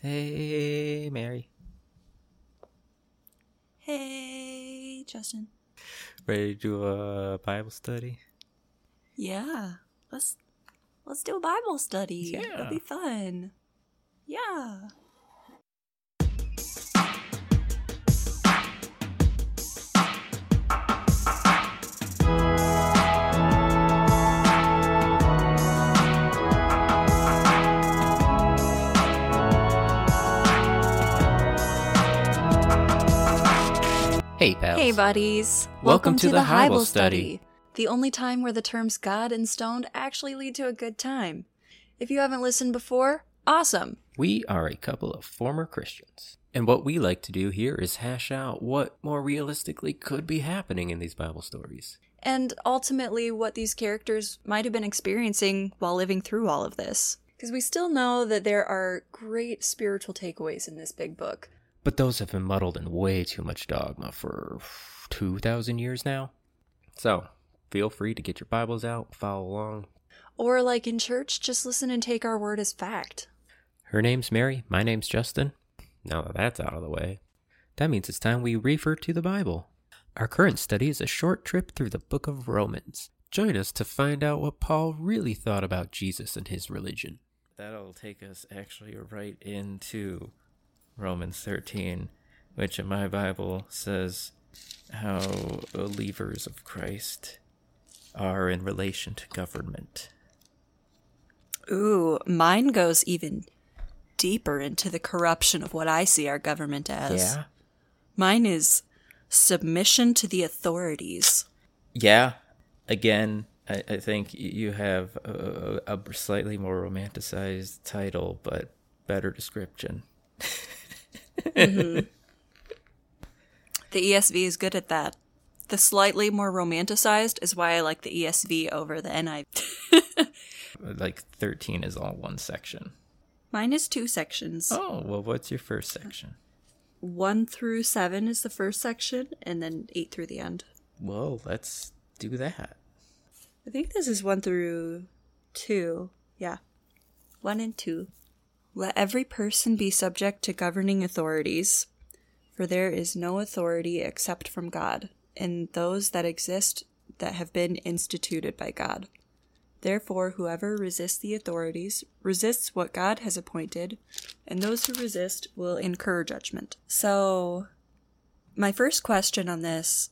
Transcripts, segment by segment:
Hey, Mary. Hey, Justin. Ready to do a Bible study? Yeah, let's let's do a Bible study. Yeah. It'll be fun. Yeah. Hey, pals. Hey, buddies. Welcome to the Bible study. The only time where the terms God and stoned actually lead to a good time. If you haven't listened before, awesome. We are a couple of former Christians. And what we like to do here is hash out what more realistically could be happening in these Bible stories. And ultimately, what these characters might have been experiencing while living through all of this. Because we still know that there are great spiritual takeaways in this big book. But those have been muddled in way too much dogma for 2,000 years now. So, feel free to get your Bibles out, follow along. Or, like in church, just listen and take our word as fact. Her name's Mary, my name's Justin. Now that that's out of the way, that means it's time we refer to the Bible. Our current study is a short trip through the book of Romans. Join us to find out what Paul really thought about Jesus and his religion. That'll take us actually right into Romans 13, which in my Bible says how believers of Christ are in relation to government. Ooh, mine goes even deeper into the corruption of what I see our government as. Yeah? Mine is submission to the authorities. Yeah. Again, I, I think you have a, a a slightly more romanticized title, but better description. Mm-hmm. The ESV is good at that. The slightly more romanticized is why I like the ESV over the NIV. Like 13 is all one section. Mine is two sections. Oh, well, what's your first section? One through seven is the first section, and then eight through the end. Well, let's do that. I think this is one through two. Yeah. One and two. Let every person be subject to governing authorities, for there is no authority except from God, and those that exist that have been instituted by God. Therefore, whoever resists the authorities resists what God has appointed, and those who resist will incur judgment. So, my first question on this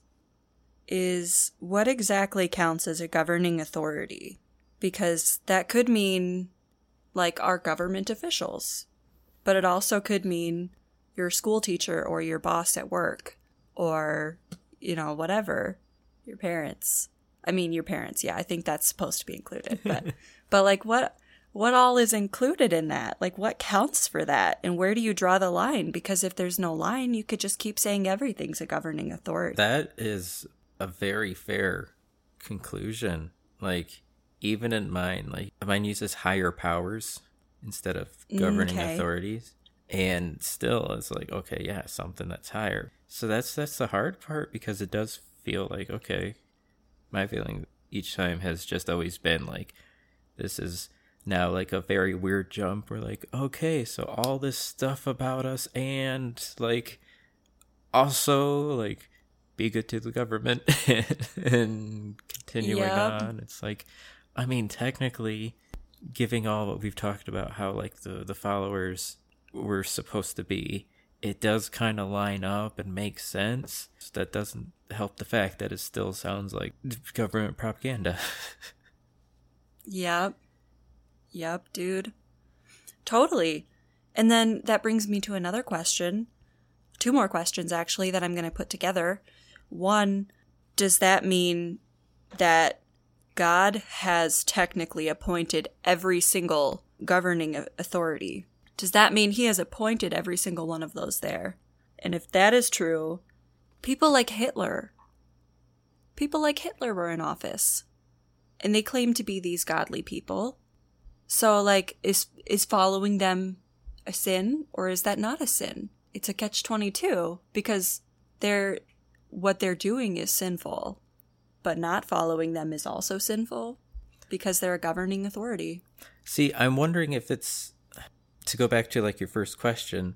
is what exactly counts as a governing authority? Because that could mean like our government officials, but it also could mean your school teacher or your boss at work or, you know, whatever, your parents. I mean, your parents. Yeah, I think that's supposed to be included. But, but like what, what all is included in that? Like what counts for that? And where do you draw the line? Because if there's no line, you could just keep saying everything's a governing authority. That is a very fair conclusion. Like, even in mine, like, mine uses higher powers instead of mm, governing Okay. authorities. And still, it's like, okay, yeah, something that's higher. So that's that's the hard part because it does feel like, okay, my feeling each time has just always been like, this is now like a very weird jump. We're like, okay, so all this stuff about us and like also like be good to the government and continuing Yep. on. It's like, I mean, technically, giving all what we've talked about, how like the the followers were supposed to be, it does kind of line up and make sense. That doesn't help the fact that it still sounds like government propaganda. Yep. Yep, dude. Totally. And then that brings me to another question. Two more questions, actually, that I'm going to put together. One, does that mean that God has technically appointed every single governing authority? Does that mean he has appointed every single one of those there? And if that is true, people like Hitler, people like Hitler were in office and they claim to be these godly people. So like is is following them a sin or is that not a sin? It's a catch 22 because they're what they're doing is sinful, but not following them is also sinful because they're a governing authority. See, I'm wondering if it's to go back to like your first question,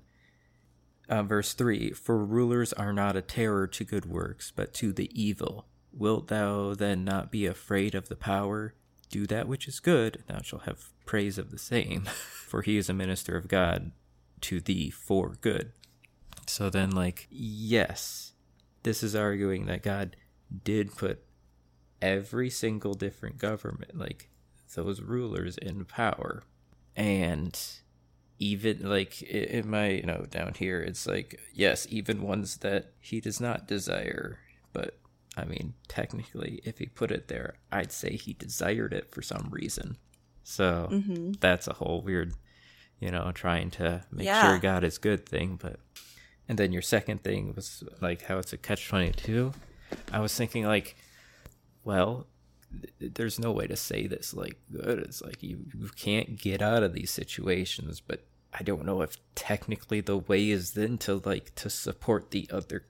uh, verse 3 For rulers are not a terror to good works, but to the evil. Wilt thou then not be afraid of the power? Do that which is good, and thou shalt have praise of the same, for he is a minister of God to thee for good. So then, like, yes, this is arguing that God did put every single different government, like those rulers, in power. And even like in my you know, down here, it's like, yes, even ones that he does not desire, but I mean, technically, if he put it there, I'd say he desired it for some reason. So Mm-hmm. that's a whole weird, you know, trying to make Yeah. sure God is good thing. But and then your second thing was like how it's a catch twenty two. I was thinking like, well, th- there's no way to say this like good. It's like you, you can't get out of these situations, but I don't know if technically the way is then to like to support the other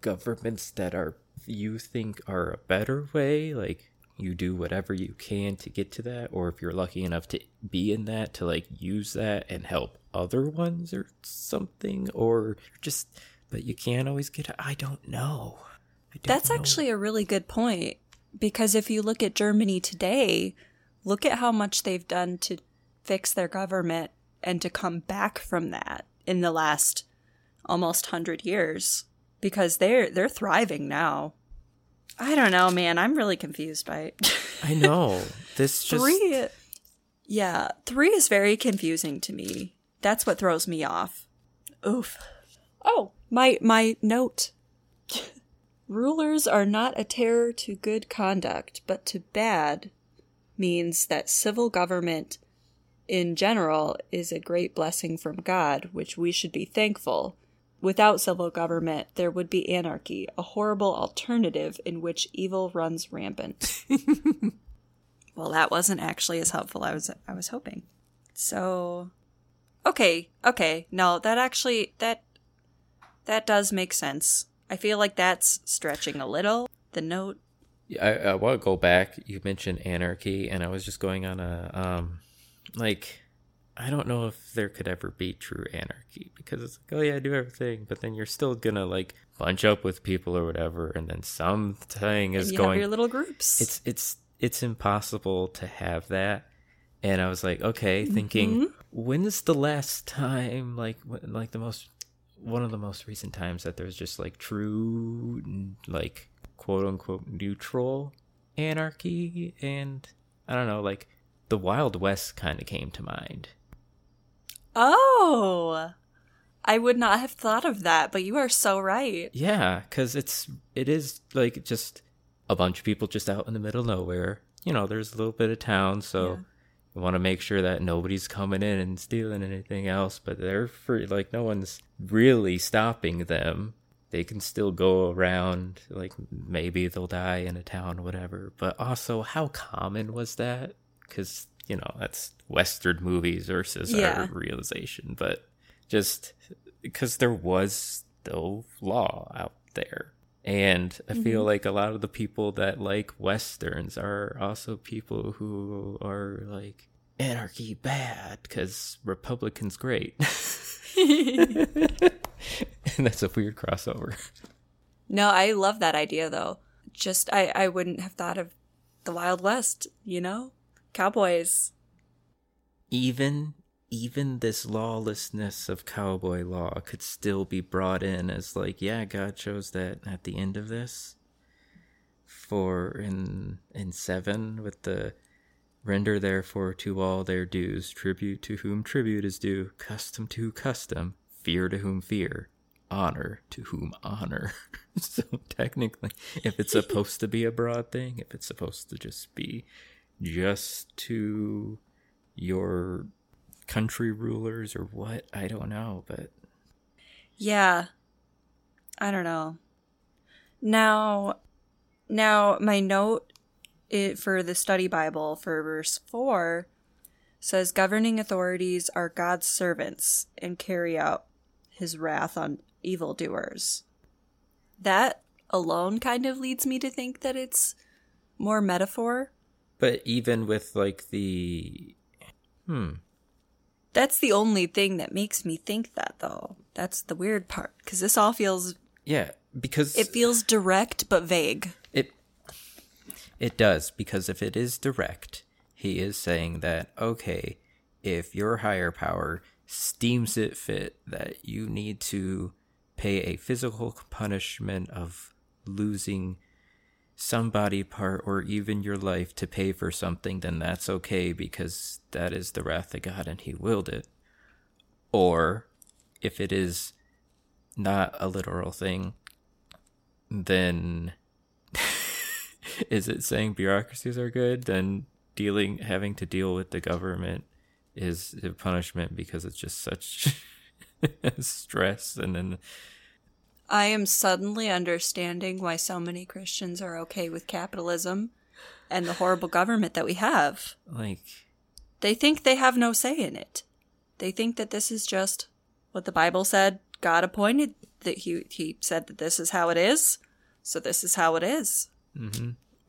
governments that are you think are a better way like you do whatever you can to get to that or if you're lucky enough to be in that to like use that and help other ones or something or just but you can't always get i don't know I don't That's know. actually a really good point because if you look at Germany today, look at how much they've done to fix their government and to come back from that in the last almost 100 years because they're they're thriving now. I don't know, man. I'm really confused by it. i know this just 3 Yeah, 3 is very confusing to me. That's what throws me off. Oof. Oh, my my note. Rulers are not a terror to good conduct, but to bad means that civil government in general is a great blessing from God, which we should be thankful. Without civil government, there would be anarchy, a horrible alternative in which evil runs rampant. well, that wasn't actually as helpful I was I was hoping. So Okay, okay. No, that actually that that does make sense. I feel like that's stretching a little. The note I, I want to go back. You mentioned anarchy, and I was just going on a um, like, I don't know if there could ever be true anarchy because it's like, oh yeah, I do everything, but then you're still gonna like bunch up with people or whatever, and then something is you going. have your little groups. it's it's it's impossible to have that. And I was like, okay, thinking, Mm-hmm. when is the last time, like, wh- like the most, one of the most recent times that there's just like true, like, quote unquote, neutral anarchy? And I don't know, like, the Wild West kind of came to mind. oh, I would not have thought of that, but you are so right. Yeah, because it's, it is like just a bunch of people just out in the middle of nowhere. You know, there's a little bit of town, so. Yeah. You want to make sure that nobody's coming in and stealing anything else, but they're free. Like no one's really stopping them. They can still go around. Like maybe they'll die in a town, whatever. But also, how common was that? Because you know that's Western movies versus Yeah. our realization. But just because there was no law out there. And I feel mm-hmm. like a lot of the people that like westerns are also people who are like anarchy bad because Republicans great. and that's a weird crossover. No, I love that idea though. Just I I wouldn't have thought of the Wild West, you know? Cowboys. Even even this lawlessness of cowboy law could still be brought in as like, yeah, God chose that at the end of this. For in in seven with the render therefore to all their dues, tribute to whom tribute is due, custom to custom, fear to whom fear, honor to whom honor. so technically, if it's supposed to be a broad thing, if it's supposed to just be just to your country rulers or what, I don't know, but Yeah. I don't know. Now now my note it, for the study Bible for verse 4 says governing authorities are God's servants and carry out his wrath on evildoers. That alone kind of leads me to think that it's more metaphor. but even with like the hmm That's the only thing that makes me think that, though. That's the weird part, because this all feels Yeah, because it feels direct but vague. It it does because if it is direct, he is saying that okay, if your higher power steams it fit that you need to pay a physical punishment of losing some body part or even your life to pay for something, then that's okay because that is the wrath of God and he willed it. Or if it is not a literal thing, then is it saying bureaucracies are good? Then dealing, having to deal with the government is a punishment because it's just such stress. And then, I am suddenly understanding why so many Christians are okay with capitalism and the horrible government that we have. like, They think they have no say in it. They think that this is just what the Bible said God appointed, that he, he said that this is how it is, so this is how it is.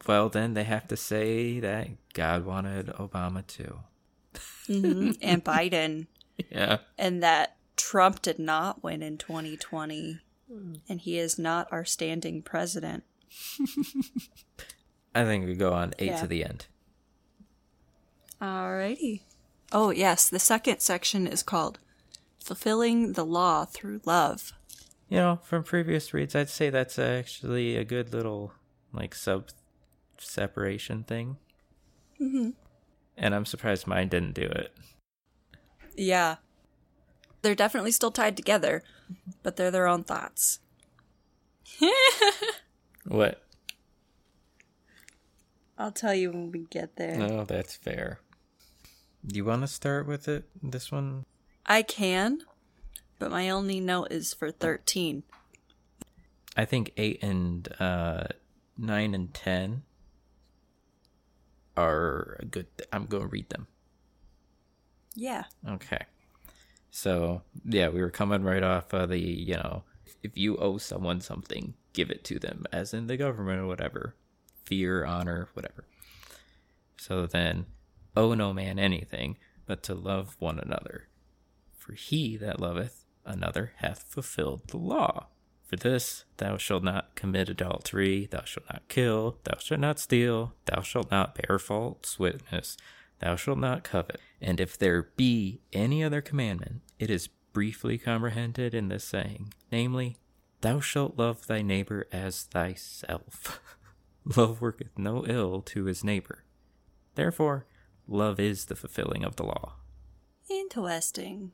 well, then they have to say that God wanted Obama too. Mhm. and Biden, Yeah. and that Trump did not win in 2020, and he is not our standing president. I think we go on eight Yeah. to the end. Alrighty. Oh, yes, the second section is called Fulfilling the Law Through Love. You know, from previous reads, I'd say that's actually a good little like sub separation thing. Mm-hmm. And I'm surprised mine didn't do it. Yeah. They're definitely still tied together, but they're their own thoughts. What? I'll tell you when we get there. No, that's fair. Do you want to start with it? This one? I can, but my only note is for 13. I think eight and uh, nine and ten are a good. I'm going to read them. Yeah. Okay. So, yeah, we were coming right off of the, you know, if you owe someone something, give it to them, as in the government or whatever. Fear, honor, whatever. So then, owe no man anything, but to love one another. For he that loveth another hath fulfilled the law. For this, thou shalt not commit adultery, thou shalt not kill, thou shalt not steal, thou shalt not bear false witness, thou shalt not covet. And if there be any other commandment, it is briefly comprehended in this saying, namely, Thou shalt love thy neighbor as thyself. love worketh no ill to his neighbor. Therefore, love is the fulfilling of the law. Interesting.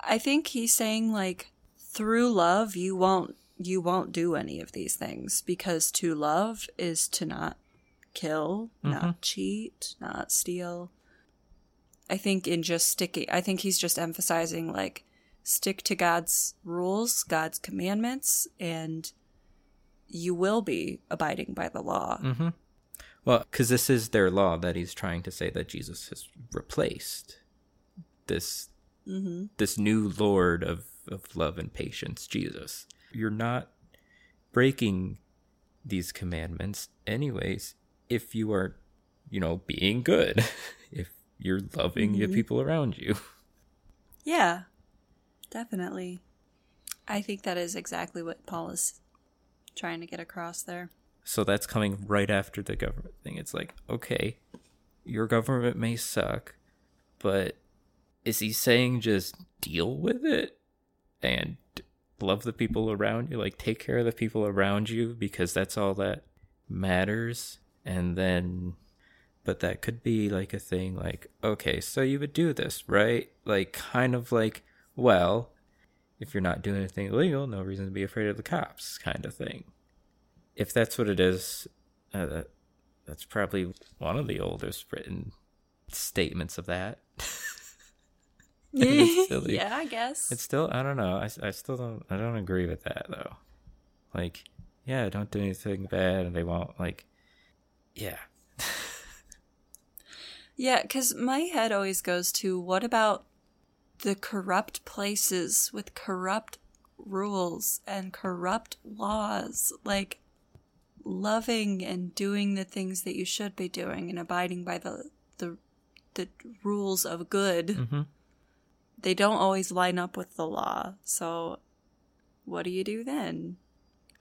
I think he's saying like through love you won't you won't do any of these things because to love is to not kill, not cheat, not steal. I think in just sticking I think he's just emphasizing like stick to God's rules, God's commandments and you will be abiding by the law. Mm-hmm. Well, because this is their law that he's trying to say that Jesus has replaced this this new Lord of, of love and patience, Jesus. You're not breaking these commandments, anyways, if you are, you know, being good, if you're loving the mm-hmm. people around you. Yeah, definitely. I think that is exactly what Paul is trying to get across there. So that's coming right after the government thing. It's like, okay, your government may suck, but is he saying just deal with it and love the people around you? Like, take care of the people around you because that's all that matters. And then, but that could be like a thing like, okay, so you would do this, right? Like, kind of like, well, if you're not doing anything illegal, no reason to be afraid of the cops, kind of thing if that's what it is, uh, that that's probably one of the oldest written statements of that. Yeah, I guess. It's still I don't know. I, I still don't I don't agree with that though. Like, yeah, don't do anything bad, and they won't like. Yeah, Yeah, because my head always goes to what about the corrupt places with corrupt rules and corrupt laws? Like loving and doing the things that you should be doing and abiding by the the the rules of good. Mhm. they don't always line up with the law. So what do you do then?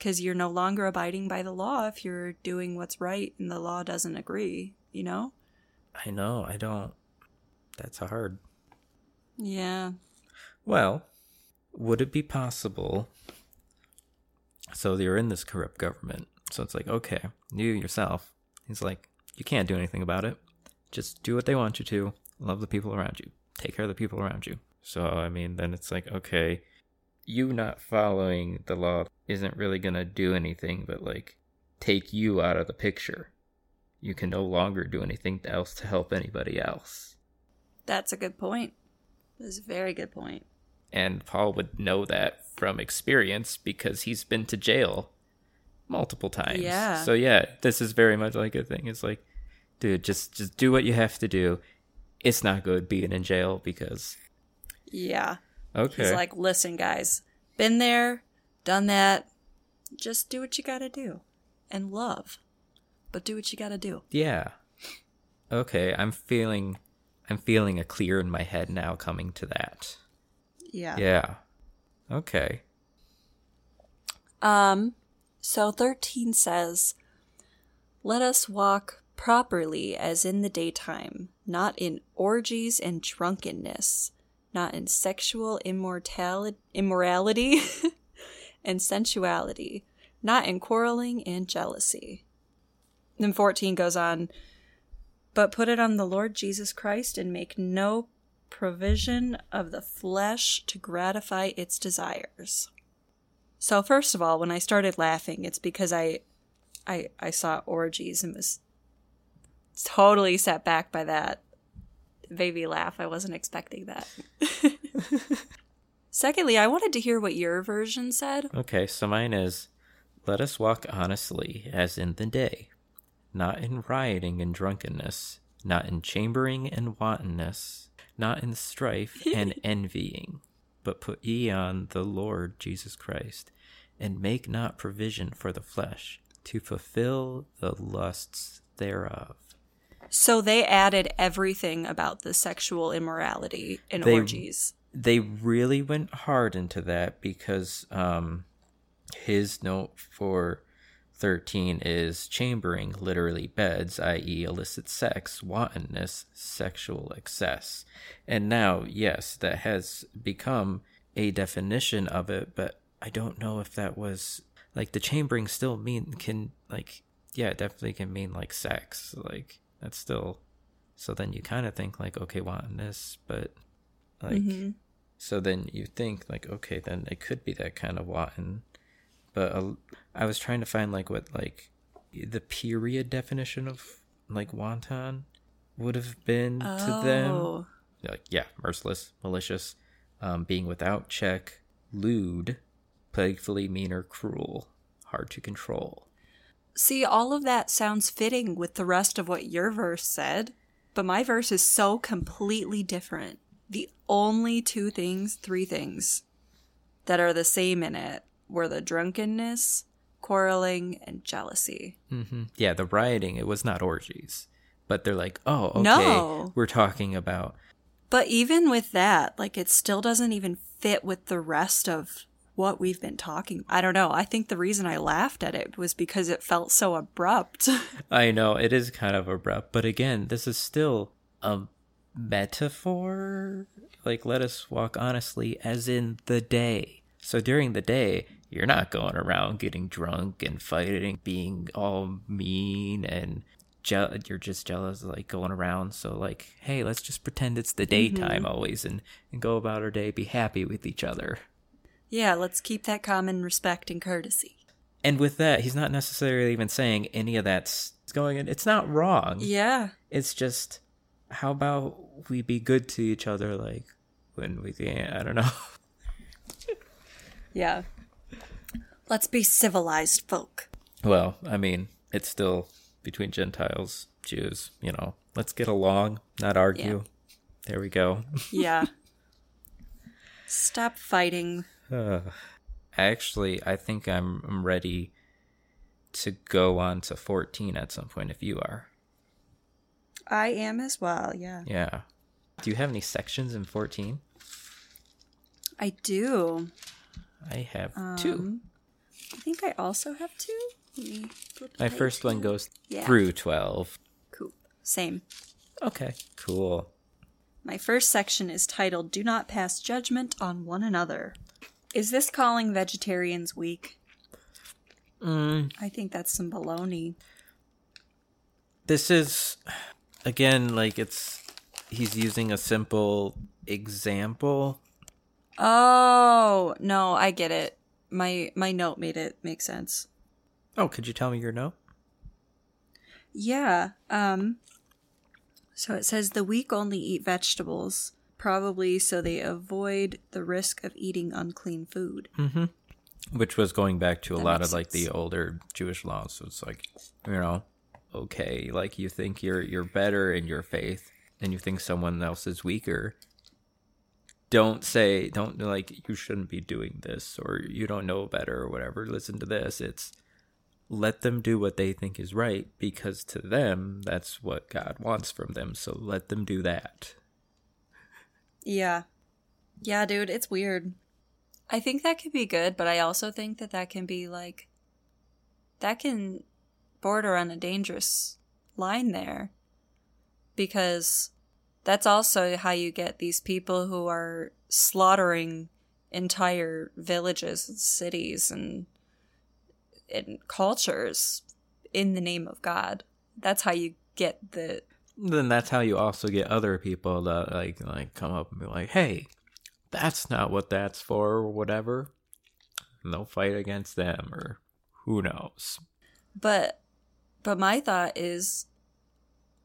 Because you're no longer abiding by the law if you're doing what's right and the law doesn't agree, you know? I know, I don't. That's hard. Yeah. Well, would it be possible? So you're in this corrupt government. So it's like, okay, you yourself. He's like, you can't do anything about it. Just do what they want you to. Love the people around you. Take care of the people around you. So, I mean, then it's like, okay, you not following the law isn't really going to do anything but like take you out of the picture. You can no longer do anything else to help anybody else. That's a good point. That's a very good point. And Paul would know that from experience because he's been to jail multiple times. Yeah. So yeah, this is very much like a thing. It's like, dude, just just do what you have to do. It's not good being in jail because Yeah. Okay. He's like, listen, guys, been there, done that. Just do what you gotta do. And love. But do what you gotta do. yeah. Okay, I'm feeling I'm feeling a clear in my head now coming to that. Yeah. Yeah. Okay. Um, so 13 says, Let us walk properly as in the daytime, not in orgies and drunkenness, not in sexual immortality, immorality and sensuality, not in quarreling and jealousy. Then 14 goes on, but put it on the Lord Jesus Christ and make no provision of the flesh to gratify its desires. So first of all, when I started laughing, it's because I I I saw orgies and was totally set back by that baby laugh. I wasn't expecting that. Secondly, I wanted to hear what your version said. Okay, so mine is let us walk honestly as in the day, not in rioting and drunkenness, not in chambering and wantonness, not in strife and envying, but put ye on the Lord Jesus Christ, and make not provision for the flesh to fulfill the lusts thereof. So they added everything about the sexual immorality in They- orgies. they really went hard into that because um his note for 13 is chambering literally beds i.e. illicit sex wantonness sexual excess and now yes that has become a definition of it but i don't know if that was like the chambering still mean can like yeah it definitely can mean like sex like that's still so then you kind of think like okay wantonness but like Mhm. so then you think like okay then it could be that kind of wanton but uh, i was trying to find like what like the period definition of like wanton would have been to them Oh. like yeah merciless malicious um, being without check lewd playfully mean or cruel hard to control See, all of that sounds fitting with the rest of what your verse said, but my verse is so completely different. The only two things, three things that are the same in it were the drunkenness, quarreling, and jealousy. Mm-hmm. yeah the rioting it was not orgies but they're like oh okay No. we're talking about But even with that, like it still doesn't even fit with the rest of what we've been talking. I don't know. I think the reason I laughed at it was because it felt so abrupt. I know it is kind of abrupt, but again, this is still a metaphor. Like, let us walk honestly, as in the day. So during the day, you're not going around getting drunk and fighting, being all mean and je- you're just jealous, like going around. So, like, hey, let's just pretend it's the daytime mm-hmm. always and, and go about our day, be happy with each other. Yeah, let's keep that common respect and courtesy. And with that, he's not necessarily even saying any of that's going in. It's not wrong. Yeah. it's just how about we be good to each other like when we can i don't know Yeah. Let's be civilized folk. well i mean it's still between gentiles jews you know let's get along not argue Yeah. there we go Yeah. Stop fighting. actually i think I'm, ready to go on to 14 at some point if you are I am as well, yeah. yeah do you have any sections in 14 I do. I have two. Um, I think I also have two. Let me flip My first one goes Yeah. through 12. Cool. Same. Okay, cool. My first section is titled Do Not Pass Judgment on One Another. Is this calling vegetarians weak? Mm, I think that's some baloney. this is, again, like it's, he's using a simple example. Oh, no, I get it. My my note made it make sense. Oh, could you tell me your note? Yeah. Um so it says the weak only eat vegetables, probably so they avoid the risk of eating unclean food. Mm-hmm. Which was going back to a That lot of like the older Jewish laws. So it's like, you know, okay, like you think you're you're better in your faith and you think someone else is weaker. Don't say don't like you shouldn't be doing this or you don't know better or whatever. Listen to this. It's let them do what they think is right because to them that's what God wants from them. So let them do that. Yeah. Yeah, dude, it's weird. I think that could be good, but I also think that that can be like that can border on a dangerous line there because that's also how you get these people who are slaughtering entire villages and cities and and cultures in the name of God. That's how you get the then that's how you also get other people to like like come up and be like, "Hey, that's not what that's for," or whatever. And they'll fight against them, or who knows. But but my thought is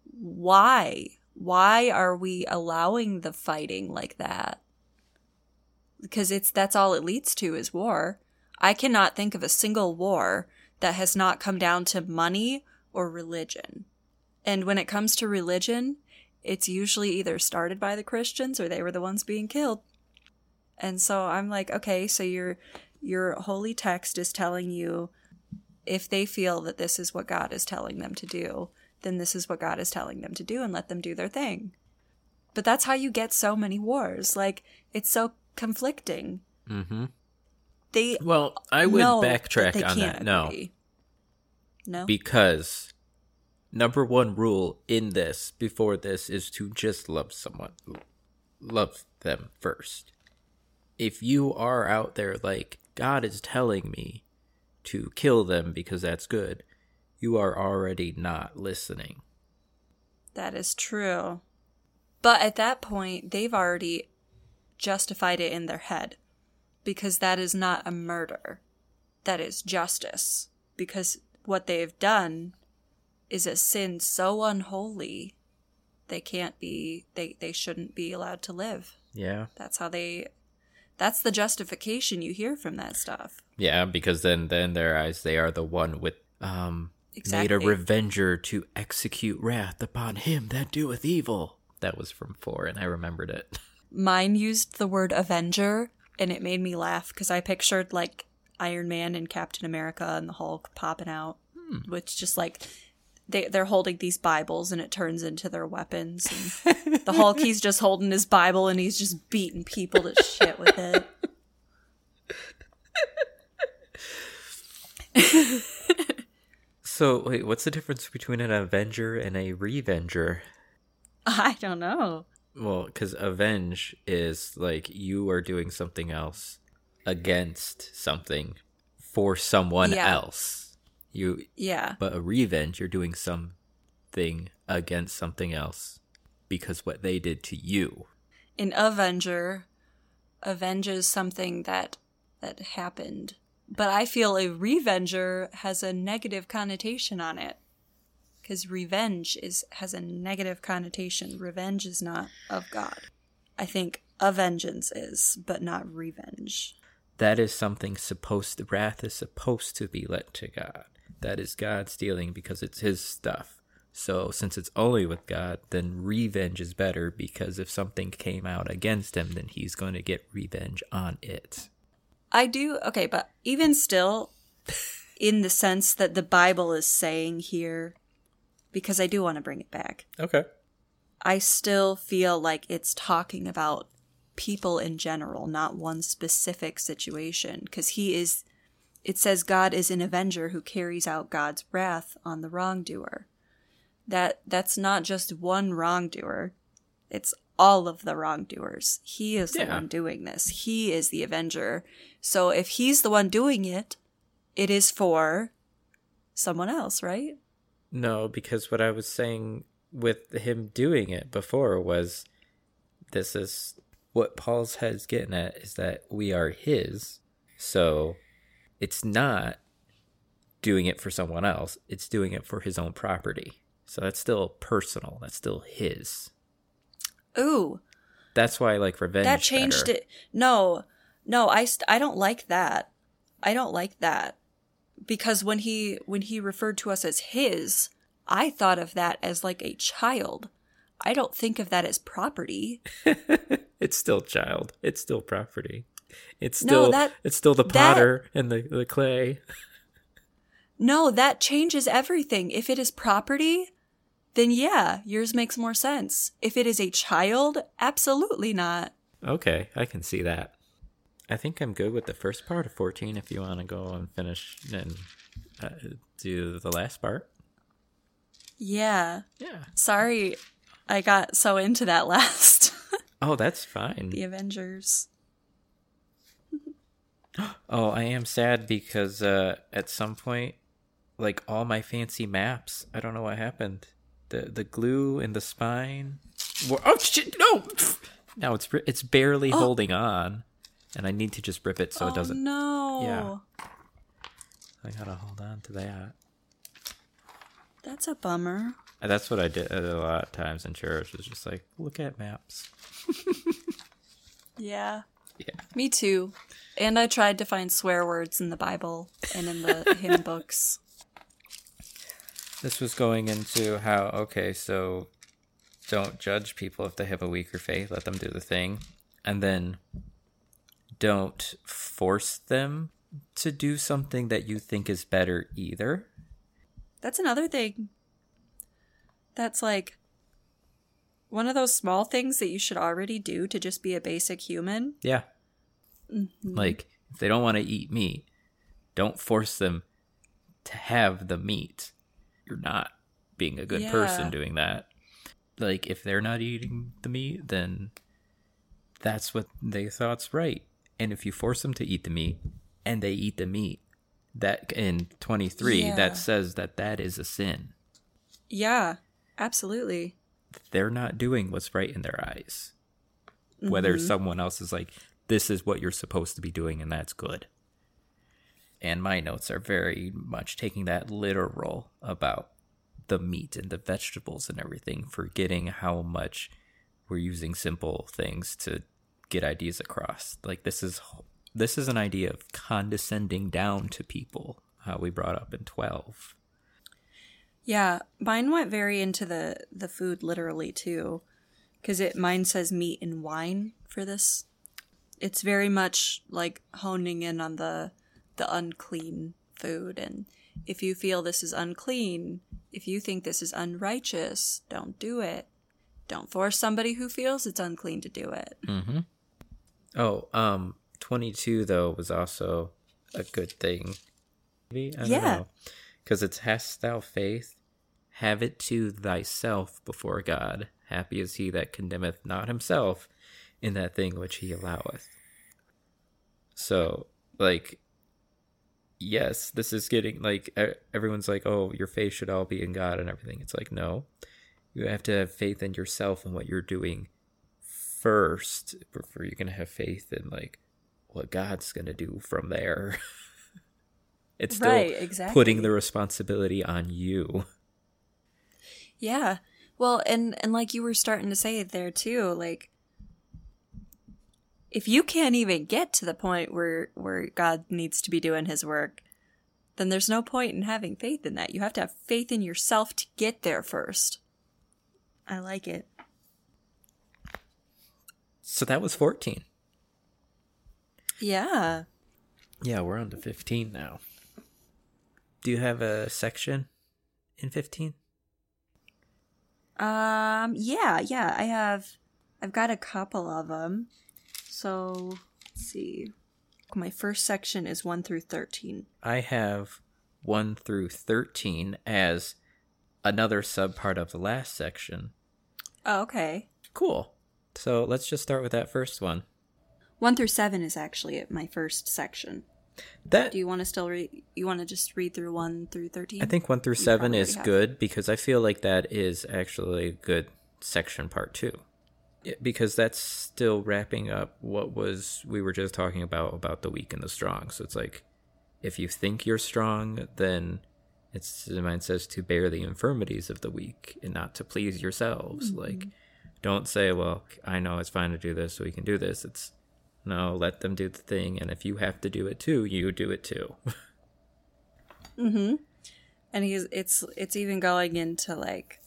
why? Why are we allowing the fighting like that? Because it's that's all it leads to is war. I cannot think of a single war that has not come down to money or religion. And when it comes to religion, it's usually either started by the Christians or they were the ones being killed. And so I'm like, okay, so your your holy text is telling you if they feel that this is what God is telling them to do, then this is what God is telling them to do and let them do their thing. But that's how you get so many wars. Like it's so conflicting. Mm-hmm. They Well, I would backtrack they on that. No. No. because number one rule in this before this is to just love someone, love them first. If you are out there like God is telling me to kill them because that's good, you are already not listening. That is true. But at that point, they've already justified it in their head because that is not a murder. That is justice. Because what they've done is a sin so unholy they can't be they, they shouldn't be allowed to live. Yeah. That's how they that's the justification you hear from that stuff. Yeah, because then, then their eyes, they are the one with um made a Exactly. revenger to execute wrath upon him that doeth evil. That was from four, and I remembered it. Mine used the word Avenger, and it made me laugh because I pictured like Iron Man and Captain America and the Hulk popping out, which just like they they're holding these Bibles and it turns into their weapons. And the Hulk, he's just holding his Bible and he's just beating people to shit with it. So wait, what's the difference between an avenger and a revenger? I don't know. Well, because avenge is like you are doing something else against something for someone Yeah. else. You, Yeah, but a revenge, you're doing something against something else because what they did to you. an Avenger avenges something that that happened, but I feel a revenger has a negative connotation on it. Because revenge is has a negative connotation. Revenge is not of God. I think a vengeance is, but not revenge. that is something supposed the wrath is supposed to be let to God. That is God stealing because it's his stuff. So since it's only with God, then revenge is better because if something came out against him, then he's going to get revenge on it. I do okay, but even still, in the sense that the Bible is saying here, because I do want to bring it back. Okay. I still feel like it's talking about people in general, not one specific situation. Because he is, it says God is an avenger who carries out God's wrath on the wrongdoer. That that's not just one wrongdoer; it's all of the wrongdoers. He is the one doing this. He is the avenger. So if he's the one doing it, it is for someone else, right? No, because what I was saying with him doing it before was this is what Paul's head's getting at is that we are his. So it's not doing it for someone else, it's doing it for his own property. So that's still personal, that's still his. Ooh, That's why I like revenge. that changed better. it. No, no, I st- I don't like that. I don't like that because when he when he referred to us as his, I thought of that as like a child. I don't think of that as property. it's still child. It's still property. It's No, still that- it's still the that- potter and the, the clay. No, that changes everything. If it is property, then yeah, yours makes more sense. If it is a child, absolutely not. Okay, I can see that. I think I'm good with the first part of 14 if you want to go and finish and uh, do the last part. Yeah. Yeah. Sorry, I got so into that last. Oh, that's fine. the Avengers. Oh, I am sad because uh, at some point, like all my fancy maps, I don't know what happened. The the glue in the spine. were- Oh shit! No. Now it's it's barely holding on, and I need to just rip it so it doesn't. Oh no. Yeah. I gotta hold on to that. That's a bummer. And That's what I did a lot of times in church. Was just like, look at maps. Yeah. Yeah. Me too. And I tried to find swear words in the Bible and in the hymn books. This was going into how okay, so don't judge people if they have a weaker faith. Let them do the thing, and then don't force them to do something that you think is better either. That's another thing. That's like one of those small things that you should already do to just be a basic human. Yeah. Mm-hmm. Like if they don't want to eat meat, don't force them to have the meat. You're not being a good Yeah. person doing that. Like if they're not eating the meat, then that's what they thought's right. And if you force them to eat the meat and they eat the meat, that in 23 Yeah. that says that that is a sin. Yeah, absolutely. They're not doing what's right in their eyes. Whether mm-hmm. someone else is like this is what you're supposed to be doing and that's good. And my notes are very much taking that literal about the meat and the vegetables and everything, forgetting how much we're using simple things to get ideas across. Like this is this is an idea of condescending down to people, how we brought up in 12. Yeah, mine went very into the the food literally too, because it mine says meat and wine for this. It's very much like honing in on the the unclean food, and if you feel this is unclean, if you think this is unrighteous, don't do it. Don't force somebody who feels it's unclean to do it. Mm-hmm. Oh, um, 22 though was also a good thing. Maybe I don't Yeah. know. Because it's hast thou faith, have it to thyself before God. Happy is he that condemneth not himself in that thing which he alloweth. So, like, yes, this is getting like everyone's like, oh, your faith should all be in God and everything. It's like, no, you have to have faith in yourself and what you're doing first before you can have faith in like what God's gonna do from there. it's still Right, exactly. putting the responsibility on you. Yeah. Well, and and like you were starting to say there too, like if you can't even get to the point where where God needs to be doing his work, then there's no point in having faith in that. You have to have faith in yourself to get there first. I like it. So that was 14. Yeah. Yeah, we're on to 15 now. Do you have a section in 15? Um yeah, yeah, I have I've got a couple of them. So, let's see. My first section is 1 through 13. I have 1 through 13 as another subpart of the last section. Oh, okay. Cool. So let's just start with that first one. 1 through 7 is actually my first section. That Do you want to still read? You want to just read through 1 through 13? I think 1 through You 7 is have. good because I feel like that is actually a good section part 2. It- because that's still wrapping up what was we were just talking about about the weak and the strong. So it's like if you think you're strong, then it's the mind says to bear the infirmities of the weak and not to please yourselves. Mm-hmm. Like don't say, well, I know it's fine to do this, so we can do this. It's no, let them do the thing, and if you have to do it too, you do it too. Mm-hmm. And he's it's it's even going into like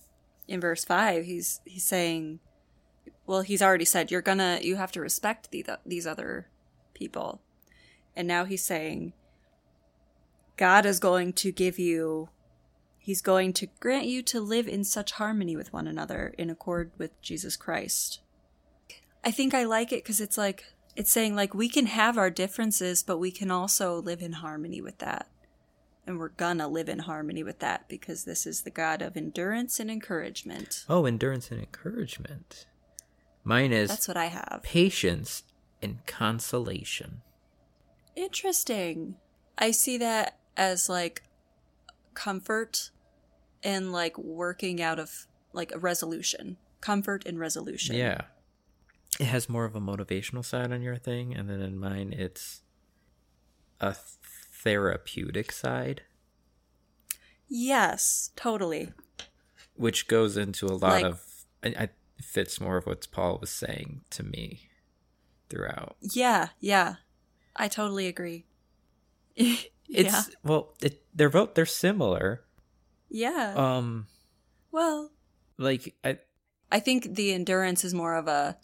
in verse five. He's he's saying, well, he's already said you're gonna you have to respect the, these other people, and now he's saying God is going to give you. He's going to grant you to live in such harmony with one another in accord with Jesus Christ. I think I like it because it's like, it's saying like we can have our differences, but we can also live in harmony with that. And we're gonna live in harmony with that because this is the God of endurance and encouragement. oh, endurance and encouragement. Mine is That's what I have. patience and consolation. Interesting. I see that as like comfort and like working out of like a resolution. Comfort and resolution. Yeah. It has more of a motivational side on your thing, and then in mine, it's a therapeutic side, Yes, totally. which goes into a lot Like- of. I, I fits more of what Paul was saying to me throughout. Yeah, yeah. I totally agree. It's yeah. well, it, they're both they're similar. Yeah. Um, well, like I, I think the endurance is more of a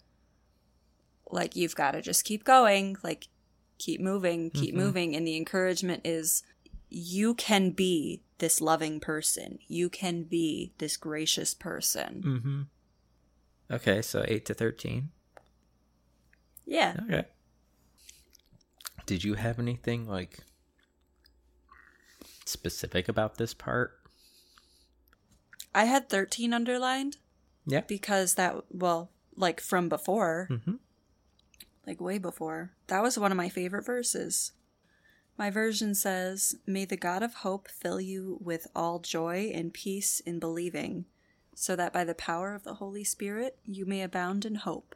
like you've got to just keep going, like keep moving, keep Mhm. moving and the encouragement is you can be this loving person. You can be this gracious person. mm-hmm. Okay, so eight to thirteen. Yeah. Okay. Did you have anything like specific about this part? I had 13 underlined Yeah. because that well, like from before, Mm-hmm. Like way before. That was one of my favorite verses. My version says, May the God of hope fill you with all joy and peace in believing, so that by the power of the Holy Spirit you may abound in hope.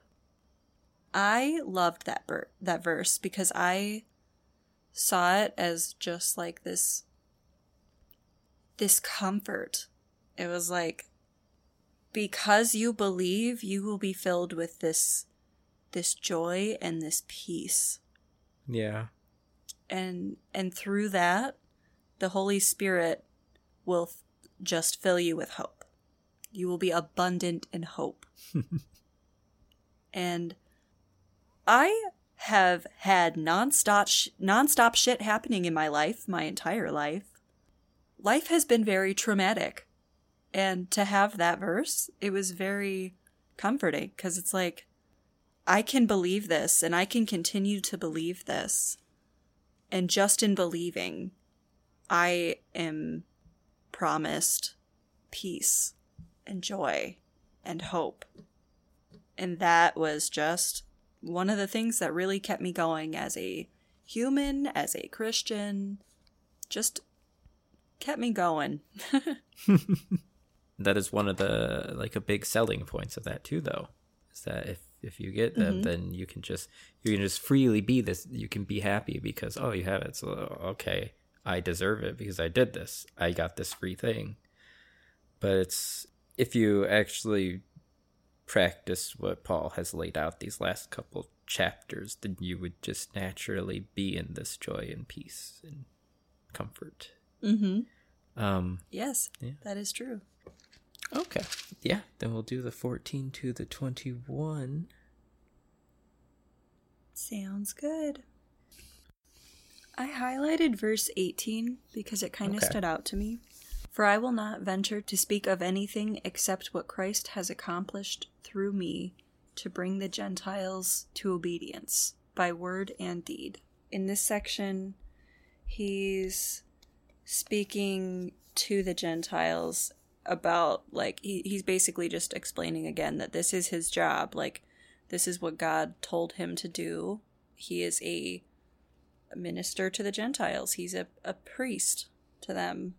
I loved that ver- that verse because I saw it as just like this this comfort. It was like because you believe, you will be filled with this this joy and this peace. Yeah. and and through that the holy spirit will f- just fill you with hope. You will be abundant in hope. And i have had nonstop sh- nonstop shit happening in my life my entire life. Life has been very traumatic. And to have that verse it was very comforting because it's like i can believe this and i can continue to believe this and just in believing, I am promised peace and joy and hope. And that was just one of the things that really kept me going as a human, as a Christian, just kept me going. That is one of the like a big selling points of that too though. Is that if if you get them Mhm. then you can just you can just freely be this you can be happy because oh you have it so okay I deserve it because I did this. I got this free thing. But it's if you actually practice what Paul has laid out these last couple chapters, then you would just naturally be in this joy and peace and comfort. Mm-hmm. Um Yes, Yeah. that is true. Okay. Yeah, then we'll do the 14 to the 21. Sounds good. I highlighted verse 18 because it kind of Okay. stood out to me. For I will not venture to speak of anything except what Christ has accomplished through me to bring the Gentiles to obedience by word and deed. In this section, he's speaking to the Gentiles about, like, he, he's basically just explaining again that this is his job. Like, this is what God told him to do. He is a minister to the Gentiles, he's a, a priest to them.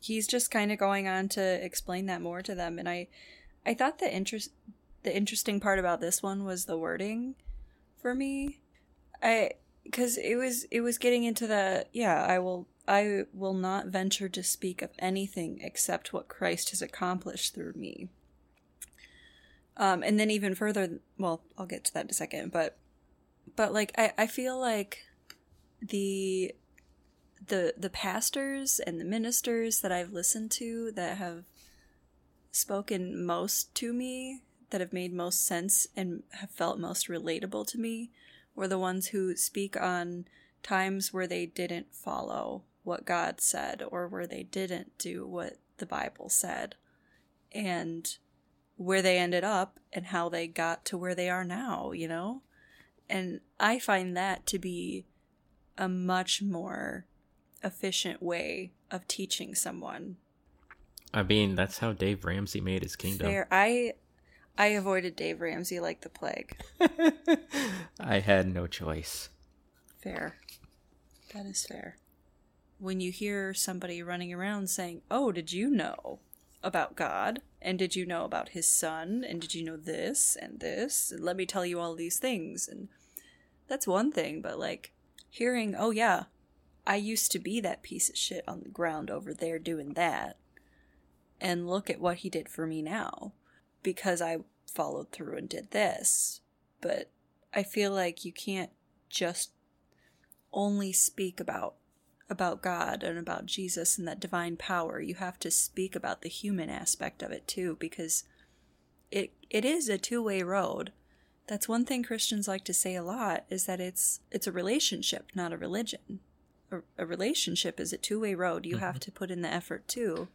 He's just kind of going on to explain that more to them. And I, I thought the interest, the interesting part about this one was the wording for me. I because it was it was getting into the yeah I will I will not venture to speak of anything except what Christ has accomplished through me. Um, and then even further, well, I'll get to that in a second, but but like I, I feel like the the the pastors and the ministers that I've listened to that have spoken most to me, that have made most sense and have felt most relatable to me, were the ones who speak on times where they didn't follow what God said or where they didn't do what the Bible said. And where they ended up and how they got to where they are now, you know? And I find that to be a much more efficient way of teaching someone. I mean, that's how Dave Ramsey made his kingdom. Fair. I I avoided Dave Ramsey like the plague. I had no choice. Fair. That is fair. When you hear somebody running around saying, "Oh, did you know about God? And did you know about his son? And did you know this and this? And let me tell you all these things." And that's one thing, but like hearing, "Oh yeah, I used to be that piece of shit on the ground over there doing that." And look at what he did for me now because I followed through and did this. But I feel like you can't just only speak about about God and about Jesus and that divine power. You have to speak about the human aspect of it too because it it is a two-way road. That's one thing Christians like to say a lot is that it's it's a relationship, not a religion. A, a relationship is a two-way road. You mm-hmm. have to put in the effort too.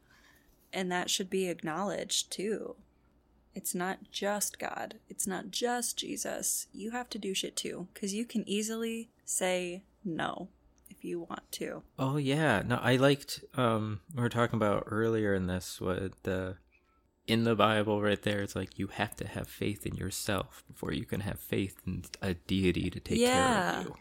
And that should be acknowledged too. It's not just God. It's not just Jesus. You have to do shit too, because you can easily say no you want to. Oh yeah, no, I liked. Um, we were talking about earlier in this what the in the Bible right there. It's like you have to have faith in yourself before you can have faith in a deity to take yeah. care of you.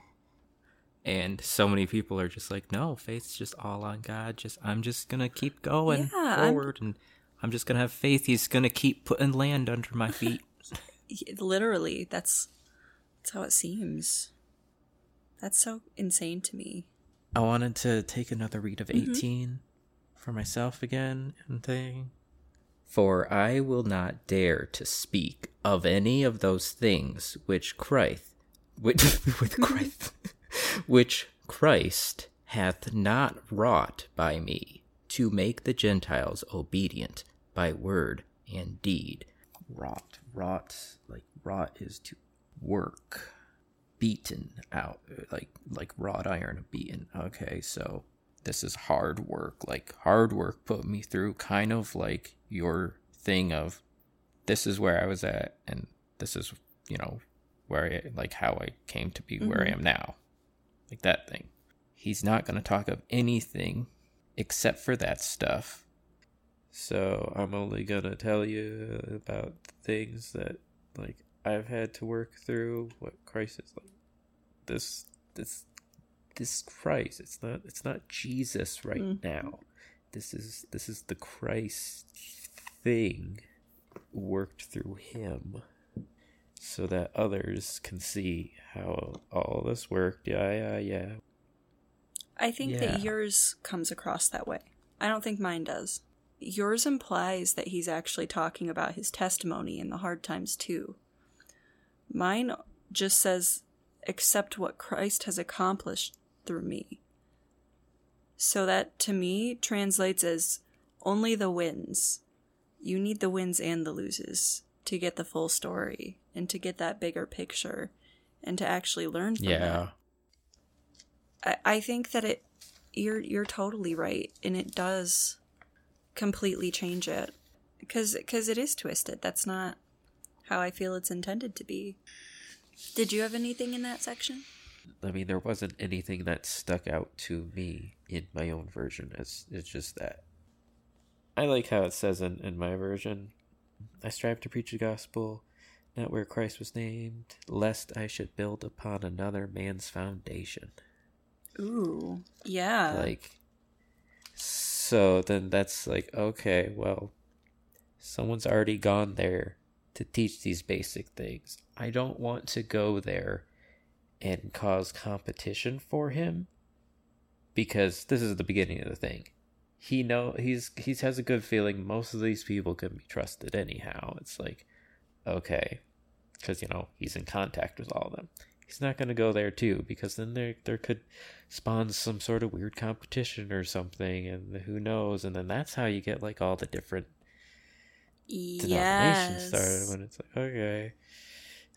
And so many people are just like, no, faith's just all on God. Just I'm just gonna keep going yeah, forward I'm... and I'm just gonna have faith. He's gonna keep putting land under my feet. Literally, that's that's how it seems. That's so insane to me. I wanted to take another read of mm-hmm. 18 for myself again and thing. For I will not dare to speak of any of those things which Christ, which, with Christ, which Christ hath not wrought by me to make the Gentiles obedient by word and deed. Wrought, wrought, like wrought is to work, beaten out, like like wrought iron beaten. Okay, so this is hard work. Like hard work put me through kind of like your thing of this is where I was at and this is you know where I like how I came to be mm-hmm. where I mm-hmm. am now. Like that thing. He's not going to talk of anything except for that stuff so I'm only gonna tell you about things that like I've had to work through. What Christ is like. This this this Christ. It's not it's not Jesus right mm. now. This is this is the Christ thing worked through him so that others can see how all this worked. Yeah, yeah, yeah. I think yeah. that yours comes across that way. I don't think mine does. Yours implies that he's actually talking about his testimony in the hard times too. Mine just says, accept what Christ has accomplished through me. So that to me translates as only the wins. You need the wins and the loses to get the full story and to get that bigger picture and to actually learn from yeah. it. I, I think that it you're you're totally right and it does completely change it because because it is twisted. That's not how I feel it's intended to be. Did you have anything in that section? I mean, there wasn't anything that stuck out to me in my own version. It's it's just that I like how it says in, in my version. I strive to preach the gospel, not where Christ was named, lest I should build upon another man's foundation. Ooh, yeah. Like, so then that's like, okay, well, someone's already gone there to teach these basic things. I don't want to go there and cause competition for him because this is the beginning of the thing. He know he's he has a good feeling most of these people can be trusted anyhow. It's like okay, because you know he's in contact with all of them. He's not going to go there too because then there there could spawn some sort of weird competition or something, and who knows? And then that's how you get like all the different denominations yes. started when it's like okay.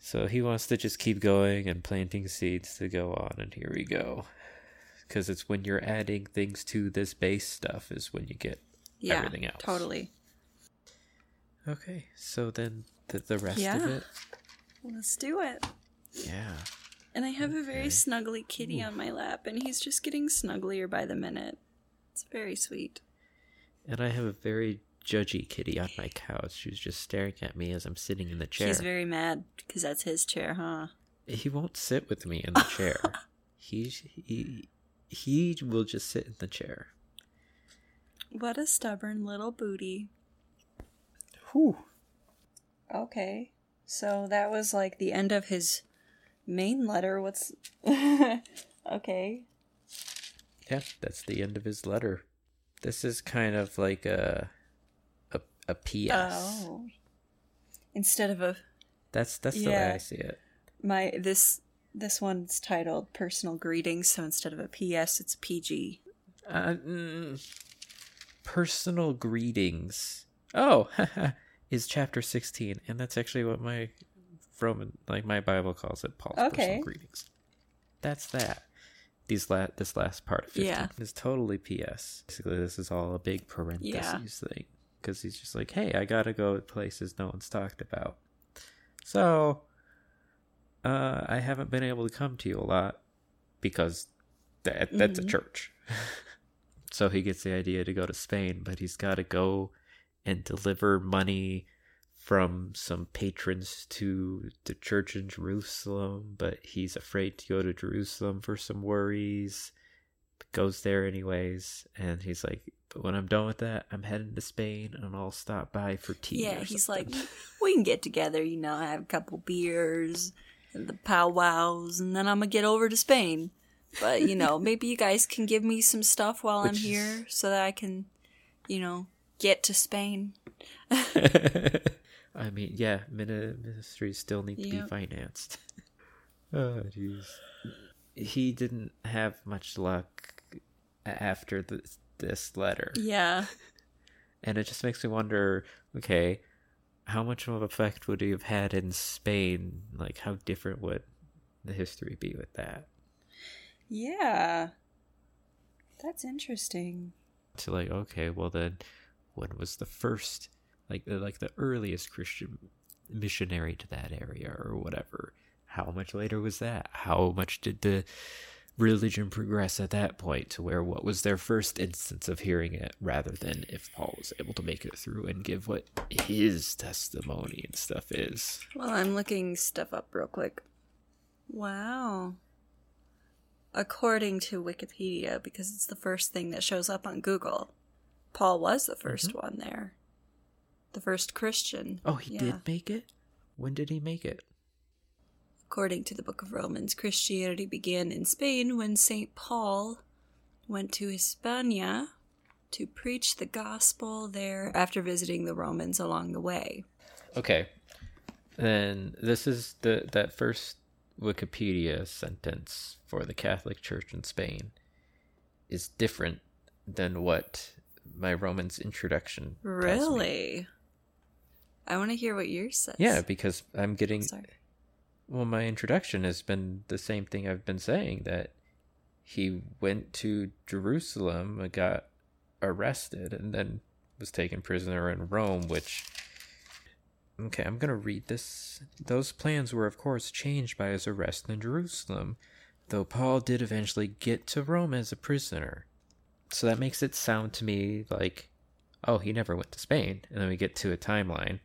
So he wants to just keep going and planting seeds to go on, and here we go. Because it's when you're adding things to this base stuff is when you get yeah, everything else. Totally. Okay, so then the, the rest of it, Let's do it. yeah. And I have a very snuggly kitty on my lap, and he's just getting snugglier by the minute. It's very sweet. And I have a very judgy kitty on my couch. She's just staring at me as I'm sitting in the chair. He's very mad because that's his chair, huh? he won't sit with me in the chair. he he he will just sit in the chair. What a stubborn little booty. Whew. Okay. So that was like the end of his main letter. What's. okay. Yeah, that's the end of his letter. This is kind of like a a, PS. Oh. Instead of a. That's that's the way I see it. My. This. This one's titled Personal Greetings, so instead of a PS, it's a PG. Uh, mm, personal greetings. Oh, is chapter sixteen, and that's actually what my Roman, like my Bible calls it, Paul's Okay. personal greetings. That's that. These la- this last part of fifteen Yeah. is totally PS. Basically, this is all a big parentheses thing because he's just like, hey, I gotta go to places no one's talked about. So, uh, I haven't been able to come to you a lot because that that's a Mhm. church. so he gets the idea to go to Spain, but he's got to go and deliver money from some patrons to the church in Jerusalem, but he's afraid to go to Jerusalem for some worries. Goes there anyways, and he's like, "But when I'm done with that, I'm heading to Spain, and I'll stop by for tea." Yeah, he's something." like, we can get together, you know, have a couple beers and the powwows, and then I'm gonna get over to Spain. But you know, maybe you guys can give me some stuff while I'm Which is- here, so that I can, you know, get to Spain. I mean, yeah, mini- ministries still need to be financed. oh, jeez. He didn't have much luck after this, this letter. Yeah, And it just makes me wonder okay, how much of an effect would he have had in Spain? Like, how different would the history be with that? yeah, that's interesting. To, like, okay, well, then, when was the first, like, the, like the earliest Christian missionary to that area or whatever? How much later was that? How much did the religion progress at that point to where what was their first instance of hearing it rather than if Paul was able to make it through and give what his testimony and stuff is. Well, I'm looking stuff up real quick. Wow. According to Wikipedia, because it's the first thing that shows up on Google, Paul was the 1st mm-hmm. one there. The first Christian. Oh, he Yeah. did make it? When did he make it? According to the Book of Romans, Christianity began in Spain when St. Paul went to Hispania to preach the gospel there after visiting the Romans along the way. Okay. Then this is the that first Wikipedia sentence for the Catholic Church in Spain is different than what my Romans introduction. Really? I want to hear what yours says. Yeah, because I'm getting Sorry. Well my introduction has been the same thing I've been saying that he went to Jerusalem, got arrested and then was taken prisoner in Rome, which Okay, I'm to read this. Those plans were, of course, changed by his arrest in Jerusalem, though Paul did eventually get to Rome as a prisoner. So that makes it sound to me like, oh, he never went to Spain. And then we get to a timeline.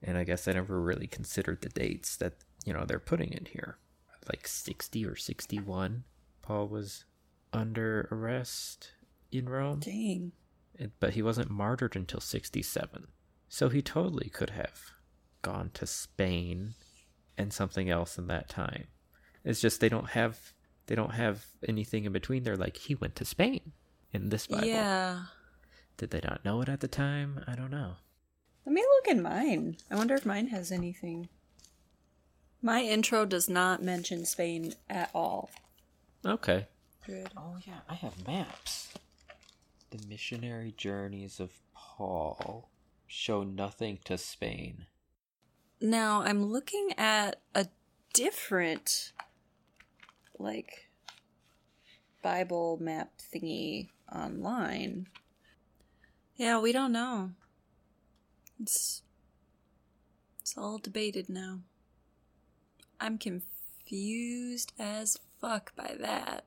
And I guess I never really considered the dates that, you know, they're putting in here. Like 60 or 61. Paul was under arrest in Rome. Dang. It- But he wasn't martyred until 67. So he totally could have gone to Spain and something else in that time. It's just they don't have they don't have anything in between. They're like he went to Spain in this Bible. Yeah. Did they not know it at the time? I don't know. Let me look in mine. I wonder if mine has anything. My intro does not mention Spain at all. Okay. Good. Oh yeah, I have maps. The missionary journeys of Paul show nothing to Spain. Now I'm looking at a different, like, Bible map thingy online. Yeah, we don't know. It's it's all debated now. I'm confused as fuck by that.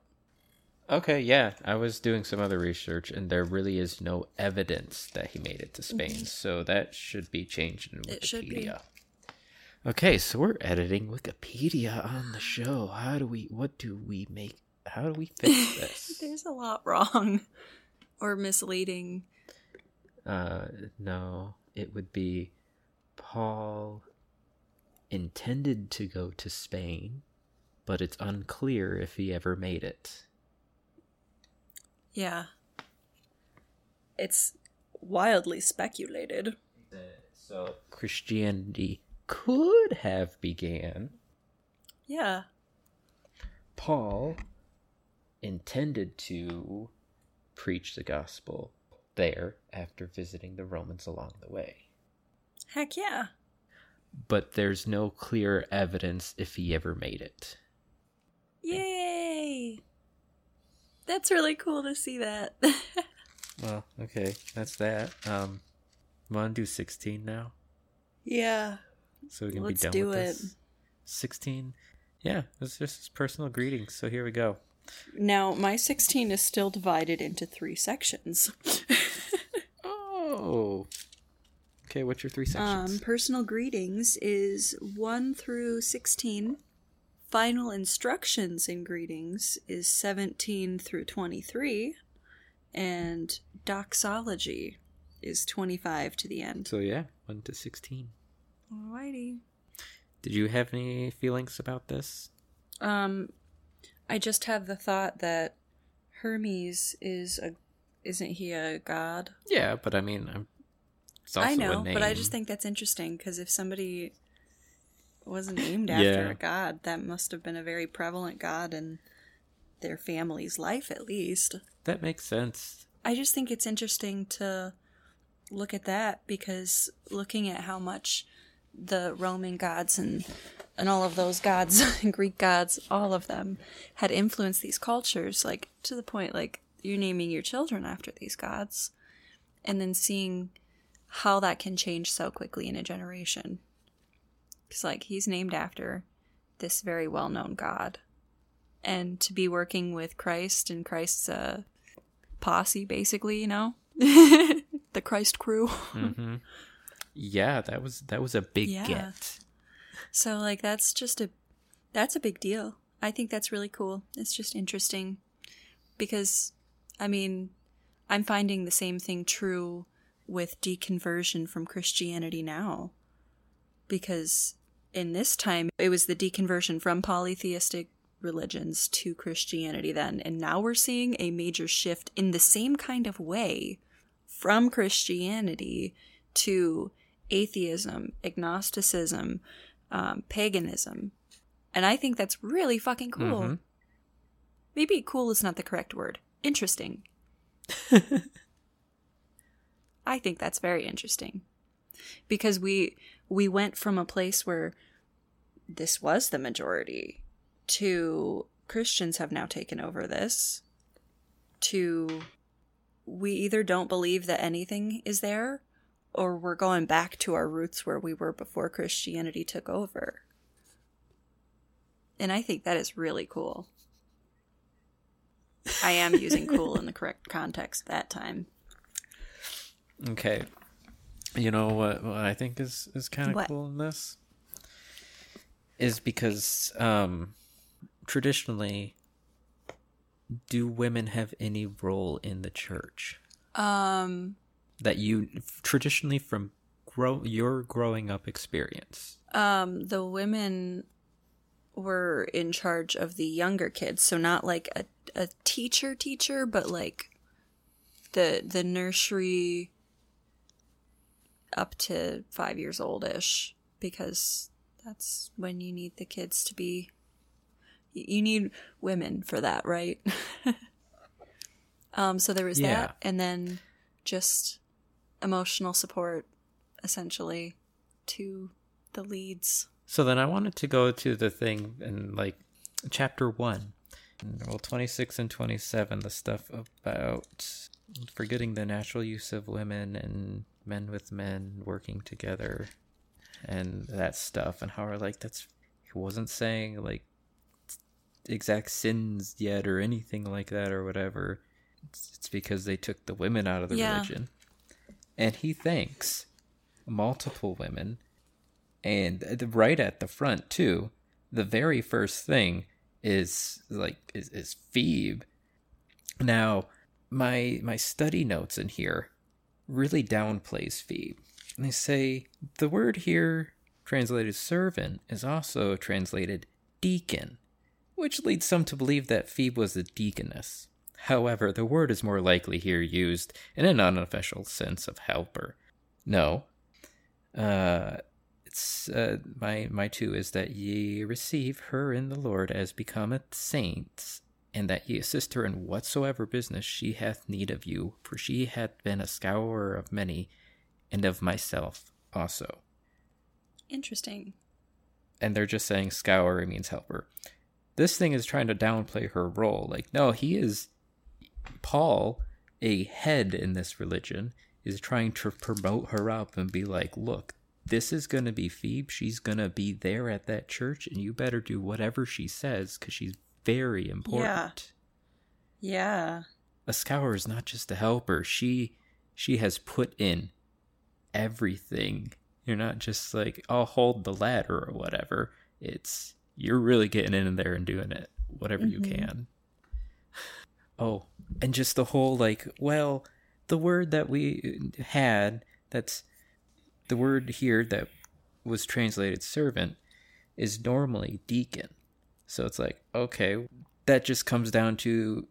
Okay, yeah, I was doing some other research, and there really is no evidence that he made it to Spain, so that should be changed in Wikipedia. It should be. Okay, so we're editing Wikipedia on the show. How do we? What do we make? How do we fix this? There's a lot wrong or misleading. uh, no, it would be Paul intended to go to Spain, but it's unclear if he ever made it. Yeah. It's wildly speculated. So Christianity could have began. Yeah. Paul intended to preach the gospel there after visiting the Romans along the way. Heck yeah. But there's no clear evidence if he ever made it. Yay! That's really cool to see that. Well, okay, that's that. Um, want to do 16 now? yeah. So we can Let's be done do with it. this? 16? Yeah, it's just his personal greetings, so here we go. Now, my 16 is still divided into three sections. Oh! Okay, what's your three Um, sections? personal greetings is 1 through 16. Final instructions in greetings is 17 through 23. And doxology is 25 to the end. so yeah, 1 to 16. Alrighty. Did you have any feelings about this? Um, I just have the thought that Hermes is a. Isn't he a god? Yeah, but I mean, I'm. I know, but I just think that's interesting because if somebody wasn't named after Yeah. a god, that must have been a very prevalent god in their family's life, at least. that makes sense. I just think it's interesting to look at that because looking at how much the Roman gods and and all of those gods, Greek gods, all of them had influenced these cultures, like to the point like you're naming your children after these gods, and then seeing how that can change so quickly in a generation. Because like he's named after this very well known god, and to be working with Christ and Christ's uh, posse, basically, you know, the Christ crew. hmm Yeah, that was that was a big Yeah. get. So like that's just a that's a big deal. I think that's really cool. It's just interesting because I mean, I'm finding the same thing true with deconversion from Christianity now. Because in this time it was the deconversion from polytheistic religions to Christianity then and now we're seeing a major shift in the same kind of way from Christianity to atheism, agnosticism, um, paganism. And I think that's really fucking cool. Mhm. Maybe cool is not the correct word. Interesting. I think that's very interesting. Because we we went from a place where this was the majority to Christians have now taken over this to we either don't believe that anything is there or we're going back to our roots where we were before Christianity took over. And I think that is really cool. I am using cool in the correct context that time. Okay. You know what, what I think is, is kind of cool in this? Is because um, traditionally, do women have any role in the church? Um That you traditionally from grow your growing up experience. um the women were in charge of the younger kids, so not like a a teacher teacher, but like the the nursery up to 5 years oldish because that's when you need the kids to be you need women for that, right? um so there was Yeah. that and then just emotional support essentially to the leads. So then I wanted to go to the thing in like chapter one, well, 26 and 27, the stuff about forgetting the natural use of women and men with men working together and that stuff, and how are like that's he wasn't saying like exact sins yet or anything like that or whatever. It's, it's because they took the women out of the Yeah. religion. And he thanks multiple women and right at the front too the very first thing is like is, is phoebe now my my study notes in here really downplays phoebe and they say the word here translated servant is also translated deacon which leads some to believe that phoebe was a deaconess. However the word is more likely here used in an unofficial sense of helper. No. Uh it's uh, my my two is that ye receive her in the Lord as becometh saints, and that ye assist her in whatsoever business she hath need of you, for she hath been a scourer of many, and of myself also. Interesting. And they're just saying scourer means helper. This thing is trying to downplay her role. Like, no, he is Paul, a head in this religion, is trying to promote her up and be like, look, this is going to be Phoebe. She's going to be there at that church, and you better do whatever she says because she's very important. Yeah. A scour is not just a helper. She she has put in everything. You're not just like, I'll hold the ladder or whatever. It's you're really getting in there and doing it, whatever you Mhm. can. Oh, and just the whole like, well, the word that we had that's the word here that was translated servant is normally deacon. So it's like, okay, that just comes down to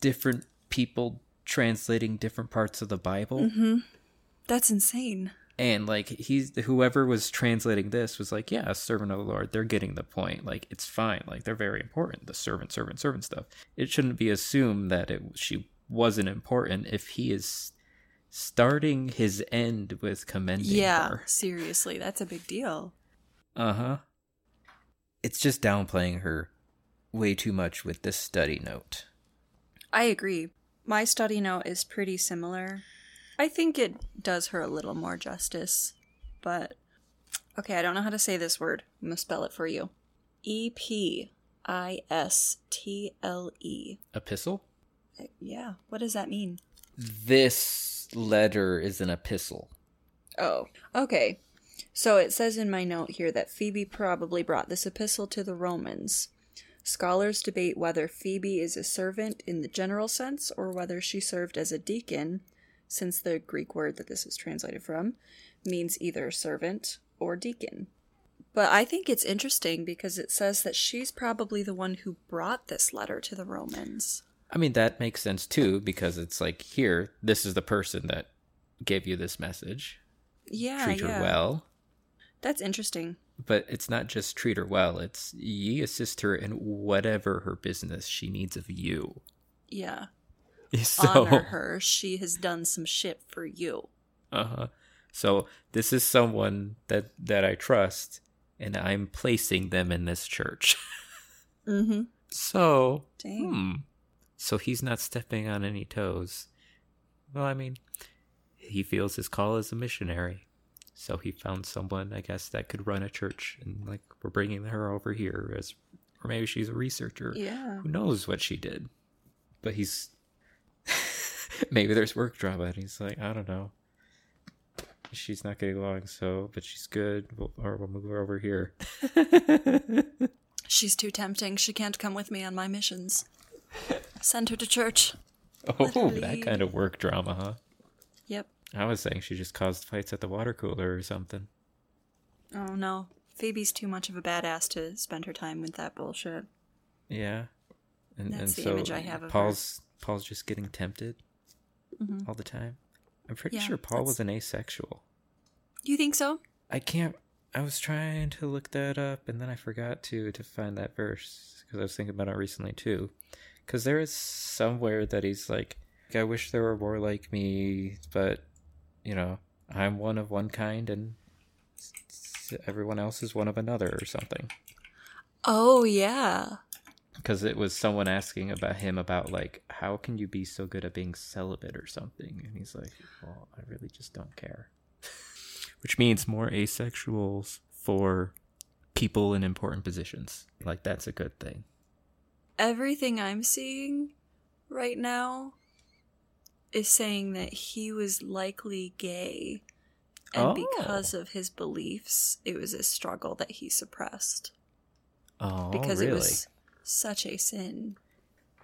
different people translating different parts of the Bible. Mm-hmm. That's insane. And like he's whoever was translating this was like, yeah, servant of the Lord. They're getting the point. Like it's fine. Like they're very important. The servant, servant, servant stuff. It shouldn't be assumed that it she wasn't important if he is starting his end with commending Yeah, her. seriously, that's a big deal. Uh huh. It's just downplaying her way too much with this study note. I agree. My study note is pretty similar. I think it does her a little more justice, but okay, I don't know how to say this word. I'm gonna spell it for you. E P I S T L E. Epistle? Uh, yeah, what does that mean? This letter is an epistle. Oh, okay. So it says in my note here that Phoebe probably brought this epistle to the Romans. Scholars debate whether Phoebe is a servant in the general sense or whether she served as a deacon, since the Greek word that this is translated from means either servant or deacon. But I think it's interesting because it says that she's probably the one who brought this letter to the Romans. I mean, that makes sense too, because it's like, here, this is the person that gave you this message. Yeah, treat yeah. her well. That's interesting. But it's not just treat her well, it's ye assist her in whatever her business she needs of you. Yeah. So, Honor her. She has done some shit for you. Uh-huh. So this is someone that that I trust and I'm placing them in this church. Mm-hmm. so, hmm. So he's not stepping on any toes. Well, I mean, he feels his call as a missionary. So he found someone, I guess, that could run a church, and like we're bringing her over here as, or maybe she's a researcher. Yeah. Who knows what she did? But he's maybe there's work drama, and he's like, I don't know. She's not getting along, so but she's good, we'll, or we'll move her over here. She's too tempting. She can't come with me on my missions. Send her to church. Oh, her that kind of work drama, huh? Yep. I was saying she just caused fights at the water cooler or something. Oh no. Phoebe's too much of a badass to spend her time with that bullshit. Yeah, and That's and the so image I have of her. Paul's Paul's just getting tempted Mhm. all the time. I'm pretty Yeah, sure Paul that's- was an asexual. Do You think so? I can't. I was trying to look that up, and then I forgot to to find that verse because I was thinking about it recently too. Because there is somewhere that he's like, "I wish there were more like me, but you know, I'm one of one kind, and everyone else is one of another, or something." Oh yeah. because it was someone asking about him about like how can you be so good at being celibate or something and he's like well i really just don't care which means more asexuals for people in important positions like that's a good thing Everything I'm seeing right now is saying that he was likely gay. And Oh. because of his beliefs, it was a struggle that he suppressed. oh Because really it was such a sin.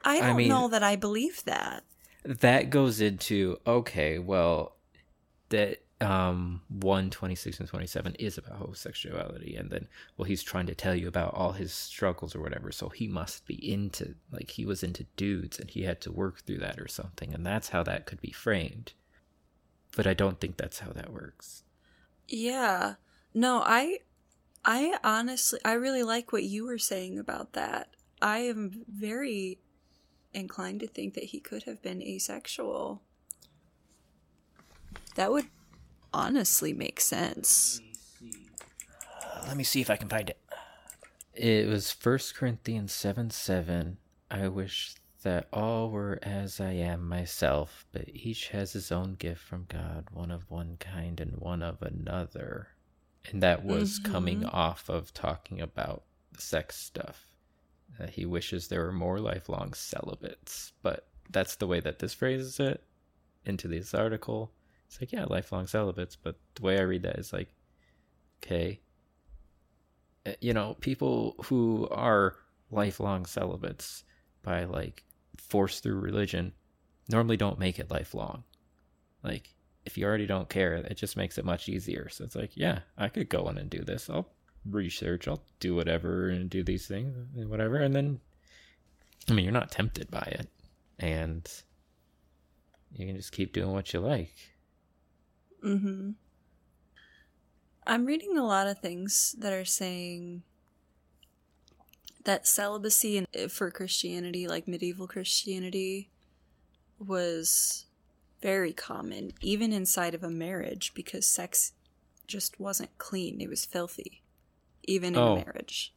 I I don't mean- know that I believe that. that goes into okay well that um 1 26 and 27 is about homosexuality and then well he's trying to tell you about all his struggles or whatever so he must be into like he was into dudes and he had to work through that or something and that's how that could be framed but i don't think that's how that works Yeah. No, I I honestly I really like what you were saying about that. I am very inclined to think that he could have been asexual. That would honestly make sense. let me see if i can find it. It was First corinthians 7 7 i wish that all were as i am myself but each has his own gift from god one of one kind and one of another. And that was mm-hmm. coming off of talking about the sex stuff. That he wishes there were more lifelong celibates but that's the way that this phrases it into this article it's like yeah lifelong celibates but the way i read that is like okay uh, you know people who are lifelong celibates by like force through religion normally don't make it lifelong. Like if you already don't care it just makes it much easier. So it's like yeah i could go in and do this. I'll research i'll do whatever and do these things and whatever and then i mean you're not tempted by it. And you can just keep doing what you like Mhm. I'm reading a lot of things that are saying that celibacy in, for Christianity, like medieval Christianity, was very common, even inside of a marriage, because sex just wasn't clean. It was filthy, even in Oh. a marriage.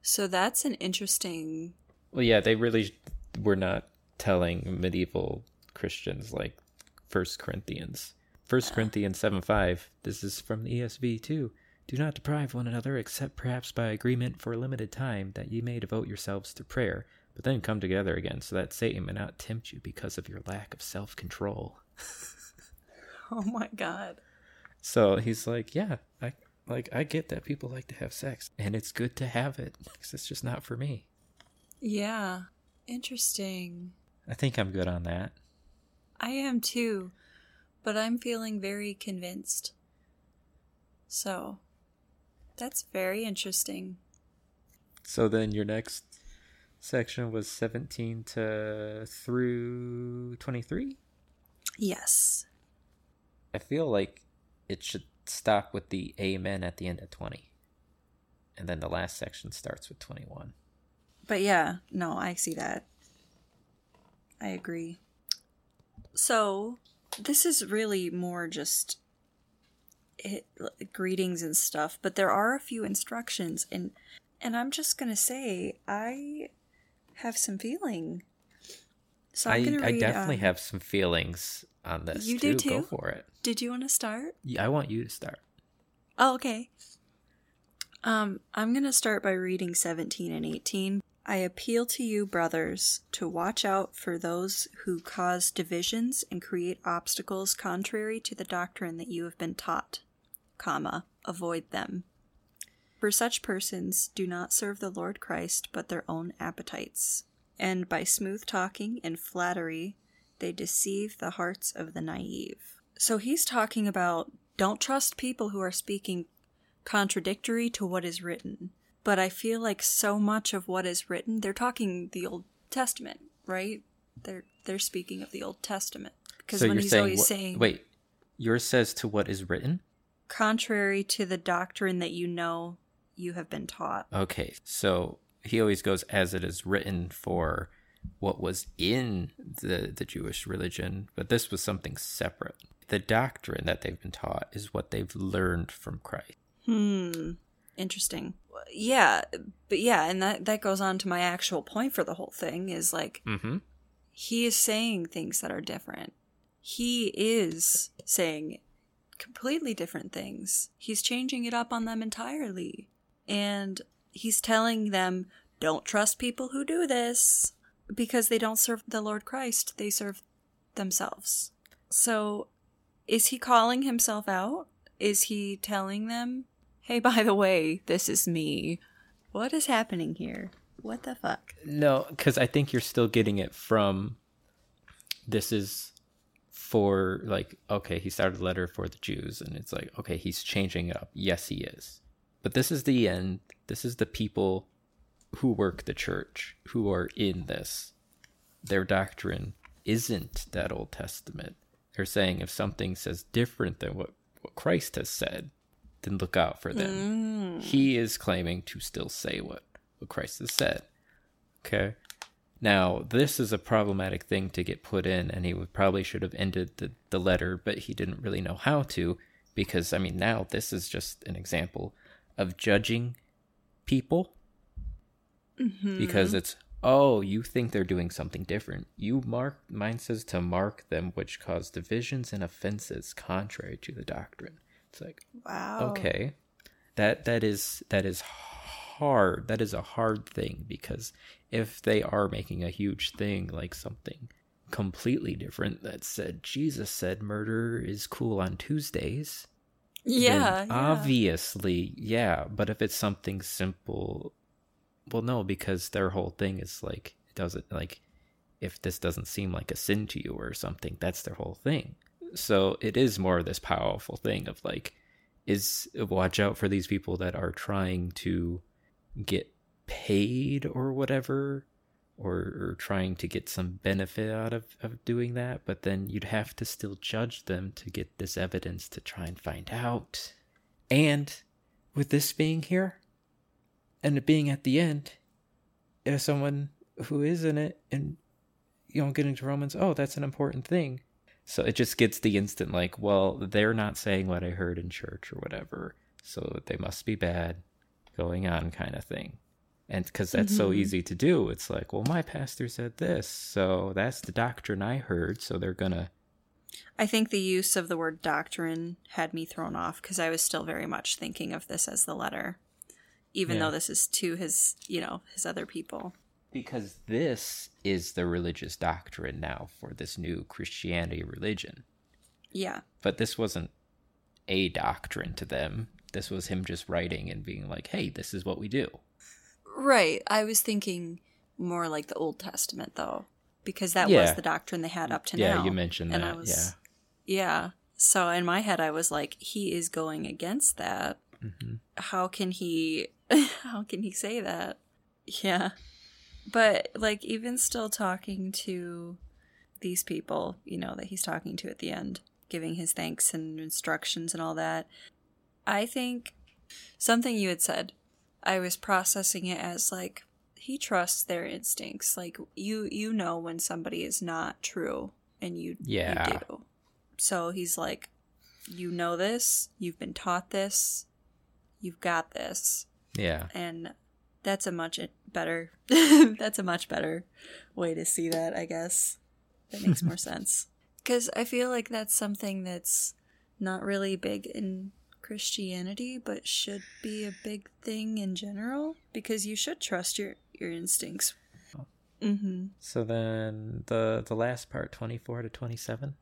So that's an interesting. Well, yeah, they really were not telling medieval Christians like First Corinthians. First Corinthians seven five. This is from the ESV too. Do not deprive one another, except perhaps by agreement for a limited time, that ye may devote yourselves to prayer, but then come together again, so that Satan may not tempt you because of your lack of self control. Oh my god. So he's like, yeah, I like I get that people like to have sex, and it's good to have it, because it's just not for me. Yeah. Interesting. I think I'm good on that. I am too, but I'm feeling very convinced. So, that's very interesting. So then your next section was 17 to through 23? Yes. I feel like it should stop with the amen at the end of 20. And then the last section starts with 21. But yeah, no, I see that. I agree. So, this is really more just it, greetings and stuff, but there are a few instructions and and I'm just to say I have some feeling So I, I'm gonna read, I definitely um, have some feelings on this. You too. do Go for it. Did you want to start? Yeah, I want you to start. Oh, okay. Um, I'm to start by reading 17 and 18. I appeal to you, brothers, to watch out for those who cause divisions and create obstacles contrary to the doctrine that you have been taught, comma, avoid them. For such persons do not serve the Lord Christ, but their own appetites. And by smooth talking and flattery, they deceive the hearts of the naive. So he's talking about don't trust people who are speaking contradictory to what is written. But I feel like so much of what is written, they're talking the Old Testament, right? They're they're speaking of the Old Testament because so when he's saying always what- saying wait, yours says to what is written. contrary to the doctrine that you know you have been taught. Okay, so he always goes as it is written for what was in the the Jewish religion, but this was something separate. The doctrine that they've been taught is what they've learned from Christ. Hmm. Interesting. Yeah, but yeah, and that that goes on to my actual point for the whole thing is like Mm-hmm. he is saying things that are different. He is saying completely different things. He's changing it up on them entirely. And he's telling them, don't trust people who do this because they don't serve the Lord Christ, they serve themselves. So, is he calling himself out? Is he telling them, hey, by the way, this is me? What is happening here? What the fuck? No, because I think you're still getting it from this is for like okay, he started a letter for the Jews, and it's like okay, he's changing it up. Yes, he is, but this is the end. This is the people who work the church who are in this. Their doctrine isn't that Old Testament. They're saying if something says different than what, what Christ has said, then look out for them. Mm. He is claiming to still say what, what Christ has said. Okay. Now, this is a problematic thing to get put in, and he would probably should have ended the, the letter, but he didn't really know how to, because, I mean, now this is just an example of judging people. Mm-hmm. Because it's, oh, you think they're doing something different. You mark, mine says to mark them which cause divisions and offenses contrary to the doctrine. It's like, Wow. okay that that is that is hard that is a hard thing because if they are making a huge thing like something completely different that said jesus said murder is cool on tuesdays Yeah. yeah. obviously yeah but if it's something simple well no because their whole thing is like it doesn't like if this doesn't seem like a sin to you or something that's their whole thing so it is more of this powerful thing of like is watch out for these people that are trying to get paid or whatever or, or trying to get some benefit out of, of doing that but then you'd have to still judge them to get this evidence to try and find out. And with this being here and it being at the end if someone who is in it and you know getting to romans oh that's an important thing so it just gets the instant like well they're not saying what i heard in church or whatever so they must be bad going on kind of thing and because that's so mm-hmm. easy to do it's like well my pastor said this so that's the doctrine i heard so they're gonna I think the use of the word doctrine had me thrown off because I was still very much thinking of this as the letter, even Yeah. though this is to his, you know, his other people. Because this is the religious doctrine now for this new christianity religion Yeah. but this wasn't a doctrine to them this was him just writing and being like hey this is what we do Right. I was thinking more like the Old Testament, though, because that was the doctrine they had up to yeah now. Yeah, you mentioned that and I was, yeah yeah. So in my head, I was like, he is going against that. hmm how can he how can he say that yeah but like even still talking to these people you know that he's talking to at the end giving his thanks and instructions and all that i think something you had said i was processing it as like he trusts their instincts. Like you you know when somebody is not true and you Yeah. you do. So he's like you know this. You've been taught this. You've got this. Yeah. And that's a much better that's a much better way to see that i guess That makes more sense. Because I feel like that's something that's not really big in Christianity, but should be a big thing in general. Because you should trust your your instincts. Mm-hmm. So then the the last part, twenty four to twenty seven.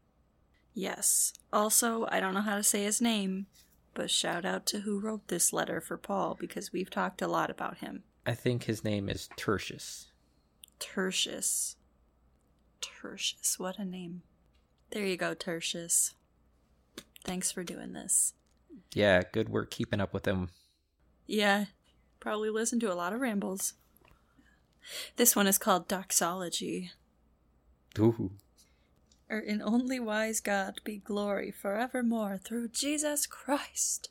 Yes. Also, I don't know how to say his name, but shout out to who wrote this letter for Paul because we've talked a lot about him. I think his name is Tertius. Tertius. Tertius, what a name. There you go, Tertius. Thanks for doing this. Yeah, good work keeping up with him. Yeah, probably listened to a lot of rambles. This one is called Doxology. Ooh. Or in only wise God be glory forevermore through Jesus Christ.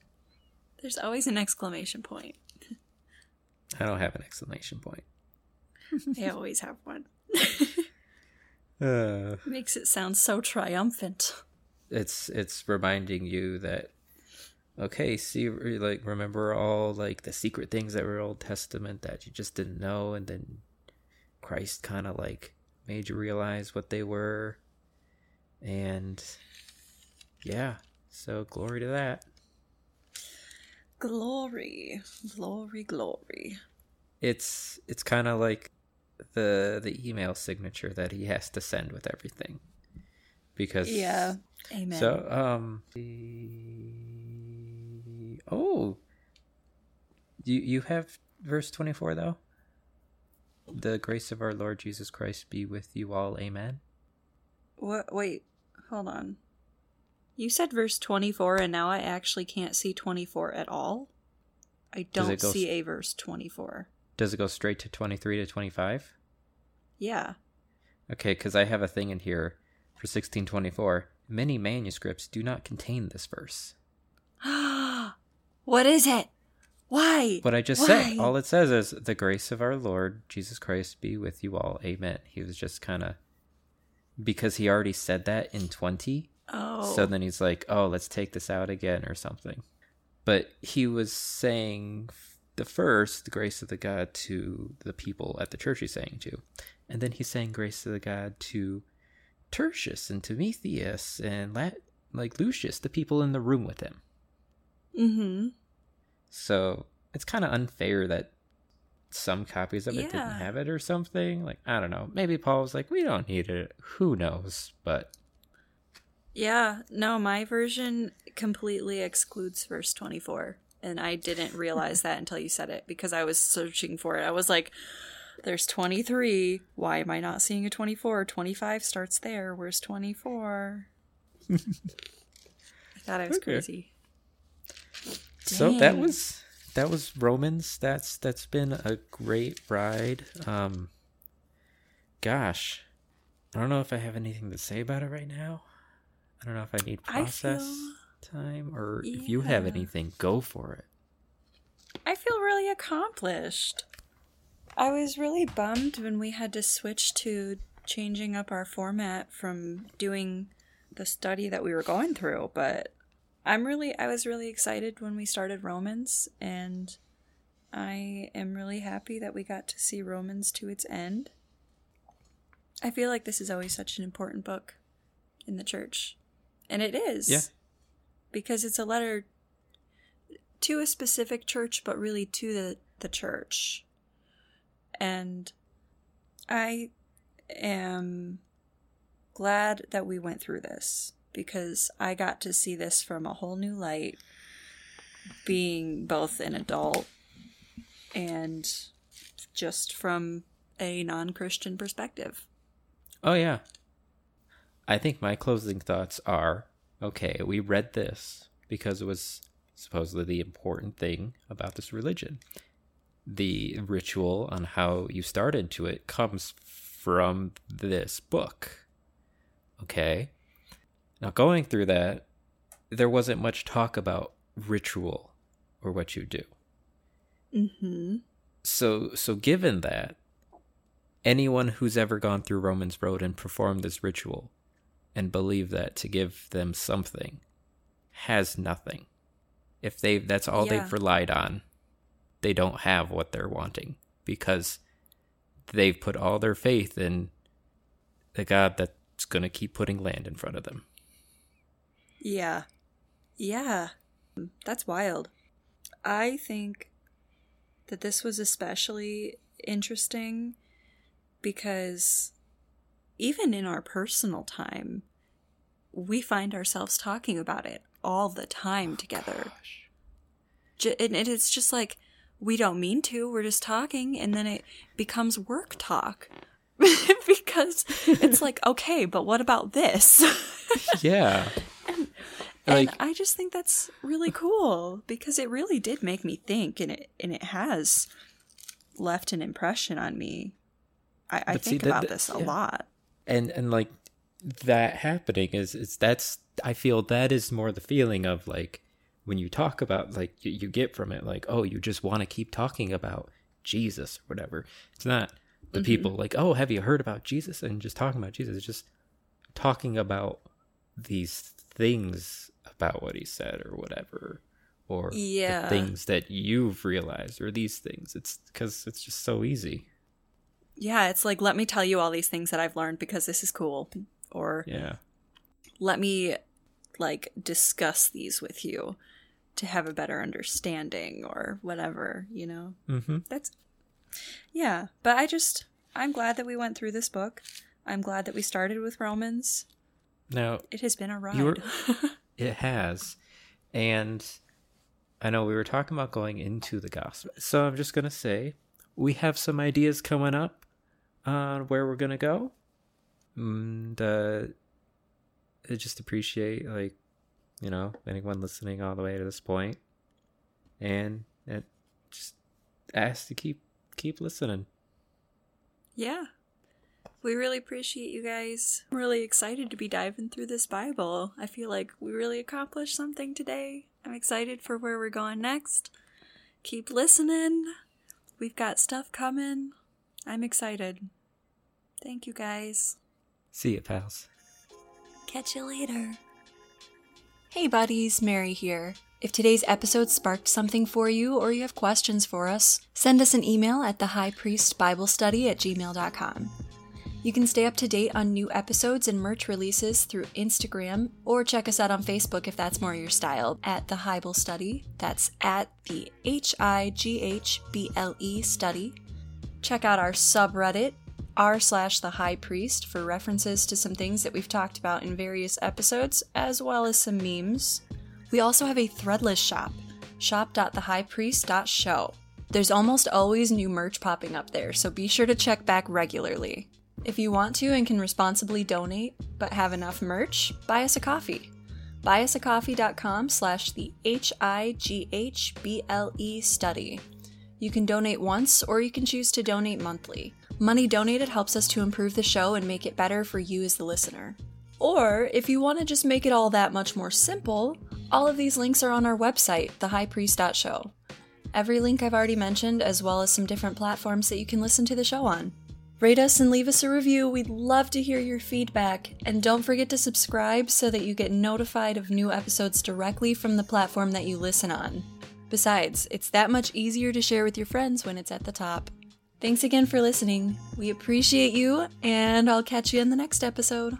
There's always an exclamation point. I don't have an exclamation point. they always have one. Uh, Makes it sound so triumphant. it's it's reminding you that okay, see like remember all like the secret things that were Old Testament that you just didn't know and then Christ kind of like made you realize what they were and yeah, so glory to that. Glory, glory, glory. It's it's kind of like the the email signature that he has to send with everything because Yeah. Amen. So, um, the... oh, you you have verse twenty four though. The grace of our Lord Jesus Christ be with you all. Amen. what? Wait, hold on. You said verse 24, and now I actually can't see 24 at all. I don't see a verse 24. Does it go straight to twenty three to twenty five? Yeah. Okay, because I have a thing in here for sixteen twenty four. Many manuscripts do not contain this verse. what is it? Why? What I just Why? said, all it says is the grace of our Lord Jesus Christ be with you all. Amen. He was just kind of because he already said that in 20. Oh. So then he's like, "Oh, let's take this out again or something." But he was saying the first the grace of the God to the people at the church he's saying to. And then he's saying grace to the God to Tertius and Timotheus and La- like Lucius, the people in the room with him. mm-hmm. So it's kind of unfair that some copies of it didn't have it or something. Like, I don't know. Maybe Paul was like, we don't need it. Who knows? But Yeah, no, my version completely excludes verse 24. And I didn't realize that until you said it because I was searching for it. I was like, there's 23. Why am I not seeing a 24? 25 starts there. Where's 24? I thought I was Okay. crazy. so that was that was Romans. That's that's been a great ride. Um gosh. I don't know if I have anything to say about it right now. I don't know if I need I process feel- time or if you have anything, go for it. I feel really accomplished. I was really bummed when we had to switch to changing up our format from doing the study that we were going through, but I'm really I was really excited when we started Romans and I am really happy that we got to see Romans to its end. I feel like this is always such an important book in the church. And it is. Yeah. Because it's a letter to a specific church, but really to the, the church. And I am glad that we went through this because I got to see this from a whole new light, being both an adult and just from a non Christian perspective. Oh yeah. I think my closing thoughts are okay, we read this because it was supposedly the important thing about this religion. The ritual on how you start into it comes from this book. Okay? Now going through that, there wasn't much talk about ritual or what you do. Mm-hmm. So so given that anyone who's ever gone through Romans Road and performed this ritual and believe that to give them something has nothing. If they that's all Yeah. they've relied on, they don't have what they're wanting because they've put all their faith in the God that's gonna keep putting land in front of them. Yeah. Yeah. That's wild. I think that this was especially interesting because even in our personal time, we find ourselves talking about it all the time oh, together. Ju- And it is just like we don't mean to, we're just talking, and then it becomes work talk. because it's like, okay, but what about this? Yeah. and Like- I just think that's really cool because it really did make me think, and it and it has left an impression on me. I, I But see, think that- about this a yeah. lot. and and like that happening is is that's i feel that is more the feeling of like when you talk about like you, you get from it like oh you just want to keep talking about jesus or whatever. It's not the mm-hmm. people like oh have you heard about jesus? And just talking about jesus it's just talking about these things about what he said or whatever or Yeah. the things that you've realized or these things. It's because it's just so easy. Yeah, it's like let me tell you all these things that I've learned because this is cool, or yeah let me like discuss these with you to have a better understanding or whatever, you know. mm-hmm That's yeah, but I just I'm glad that we went through this book. I'm glad that we started with Romans. now It has been a ride. Were- It has. And I know we were talking about going into the gospel. So I'm just going to say we have some ideas coming up on where we're going to go. And uh, I just appreciate, like, you know, anyone listening all the way to this point. And just ask to keep keep listening. yeah. We really appreciate you guys. I'm really excited to be diving through this Bible. I feel like we really accomplished something today. I'm excited for where we're going next. Keep listening. We've got stuff coming. I'm excited. Thank you guys. See you, pals. Catch you later. Hey, buddies, Mary here. If today's episode sparked something for you or you have questions for us, send us an email at thehighpriestbiblestudy at gmail.com. You can stay up to date on new episodes and merch releases through Instagram or check us out on Facebook if that's more your style at The Highble Study. That's at the H I G H B L E study. Check out our subreddit, r slash the high priest, for references to some things that we've talked about in various episodes, as well as some memes. We also have a threadless shop, shop.thehighpriest.show. There's almost always new merch popping up there, so be sure to check back regularly. If you want to and can responsibly donate, but have enough merch, buy us a coffee. Buyusacoffee.com slash the H-I-G-H-B-L-E study. You can donate once or you can choose to donate monthly. Money donated helps us to improve the show and make it better for you as the listener. Or if you want to just make it all that much more simple, all of these links are on our website, thehighpriest.show. Every link I've already mentioned, as well as some different platforms that you can listen to the show on. Rate us and leave us a review. We'd love to hear your feedback. And don't forget to subscribe so that you get notified of new episodes directly from the platform that you listen on. Besides, it's that much easier to share with your friends when it's at the top. Thanks again for listening. We appreciate you, and I'll catch you in the next episode.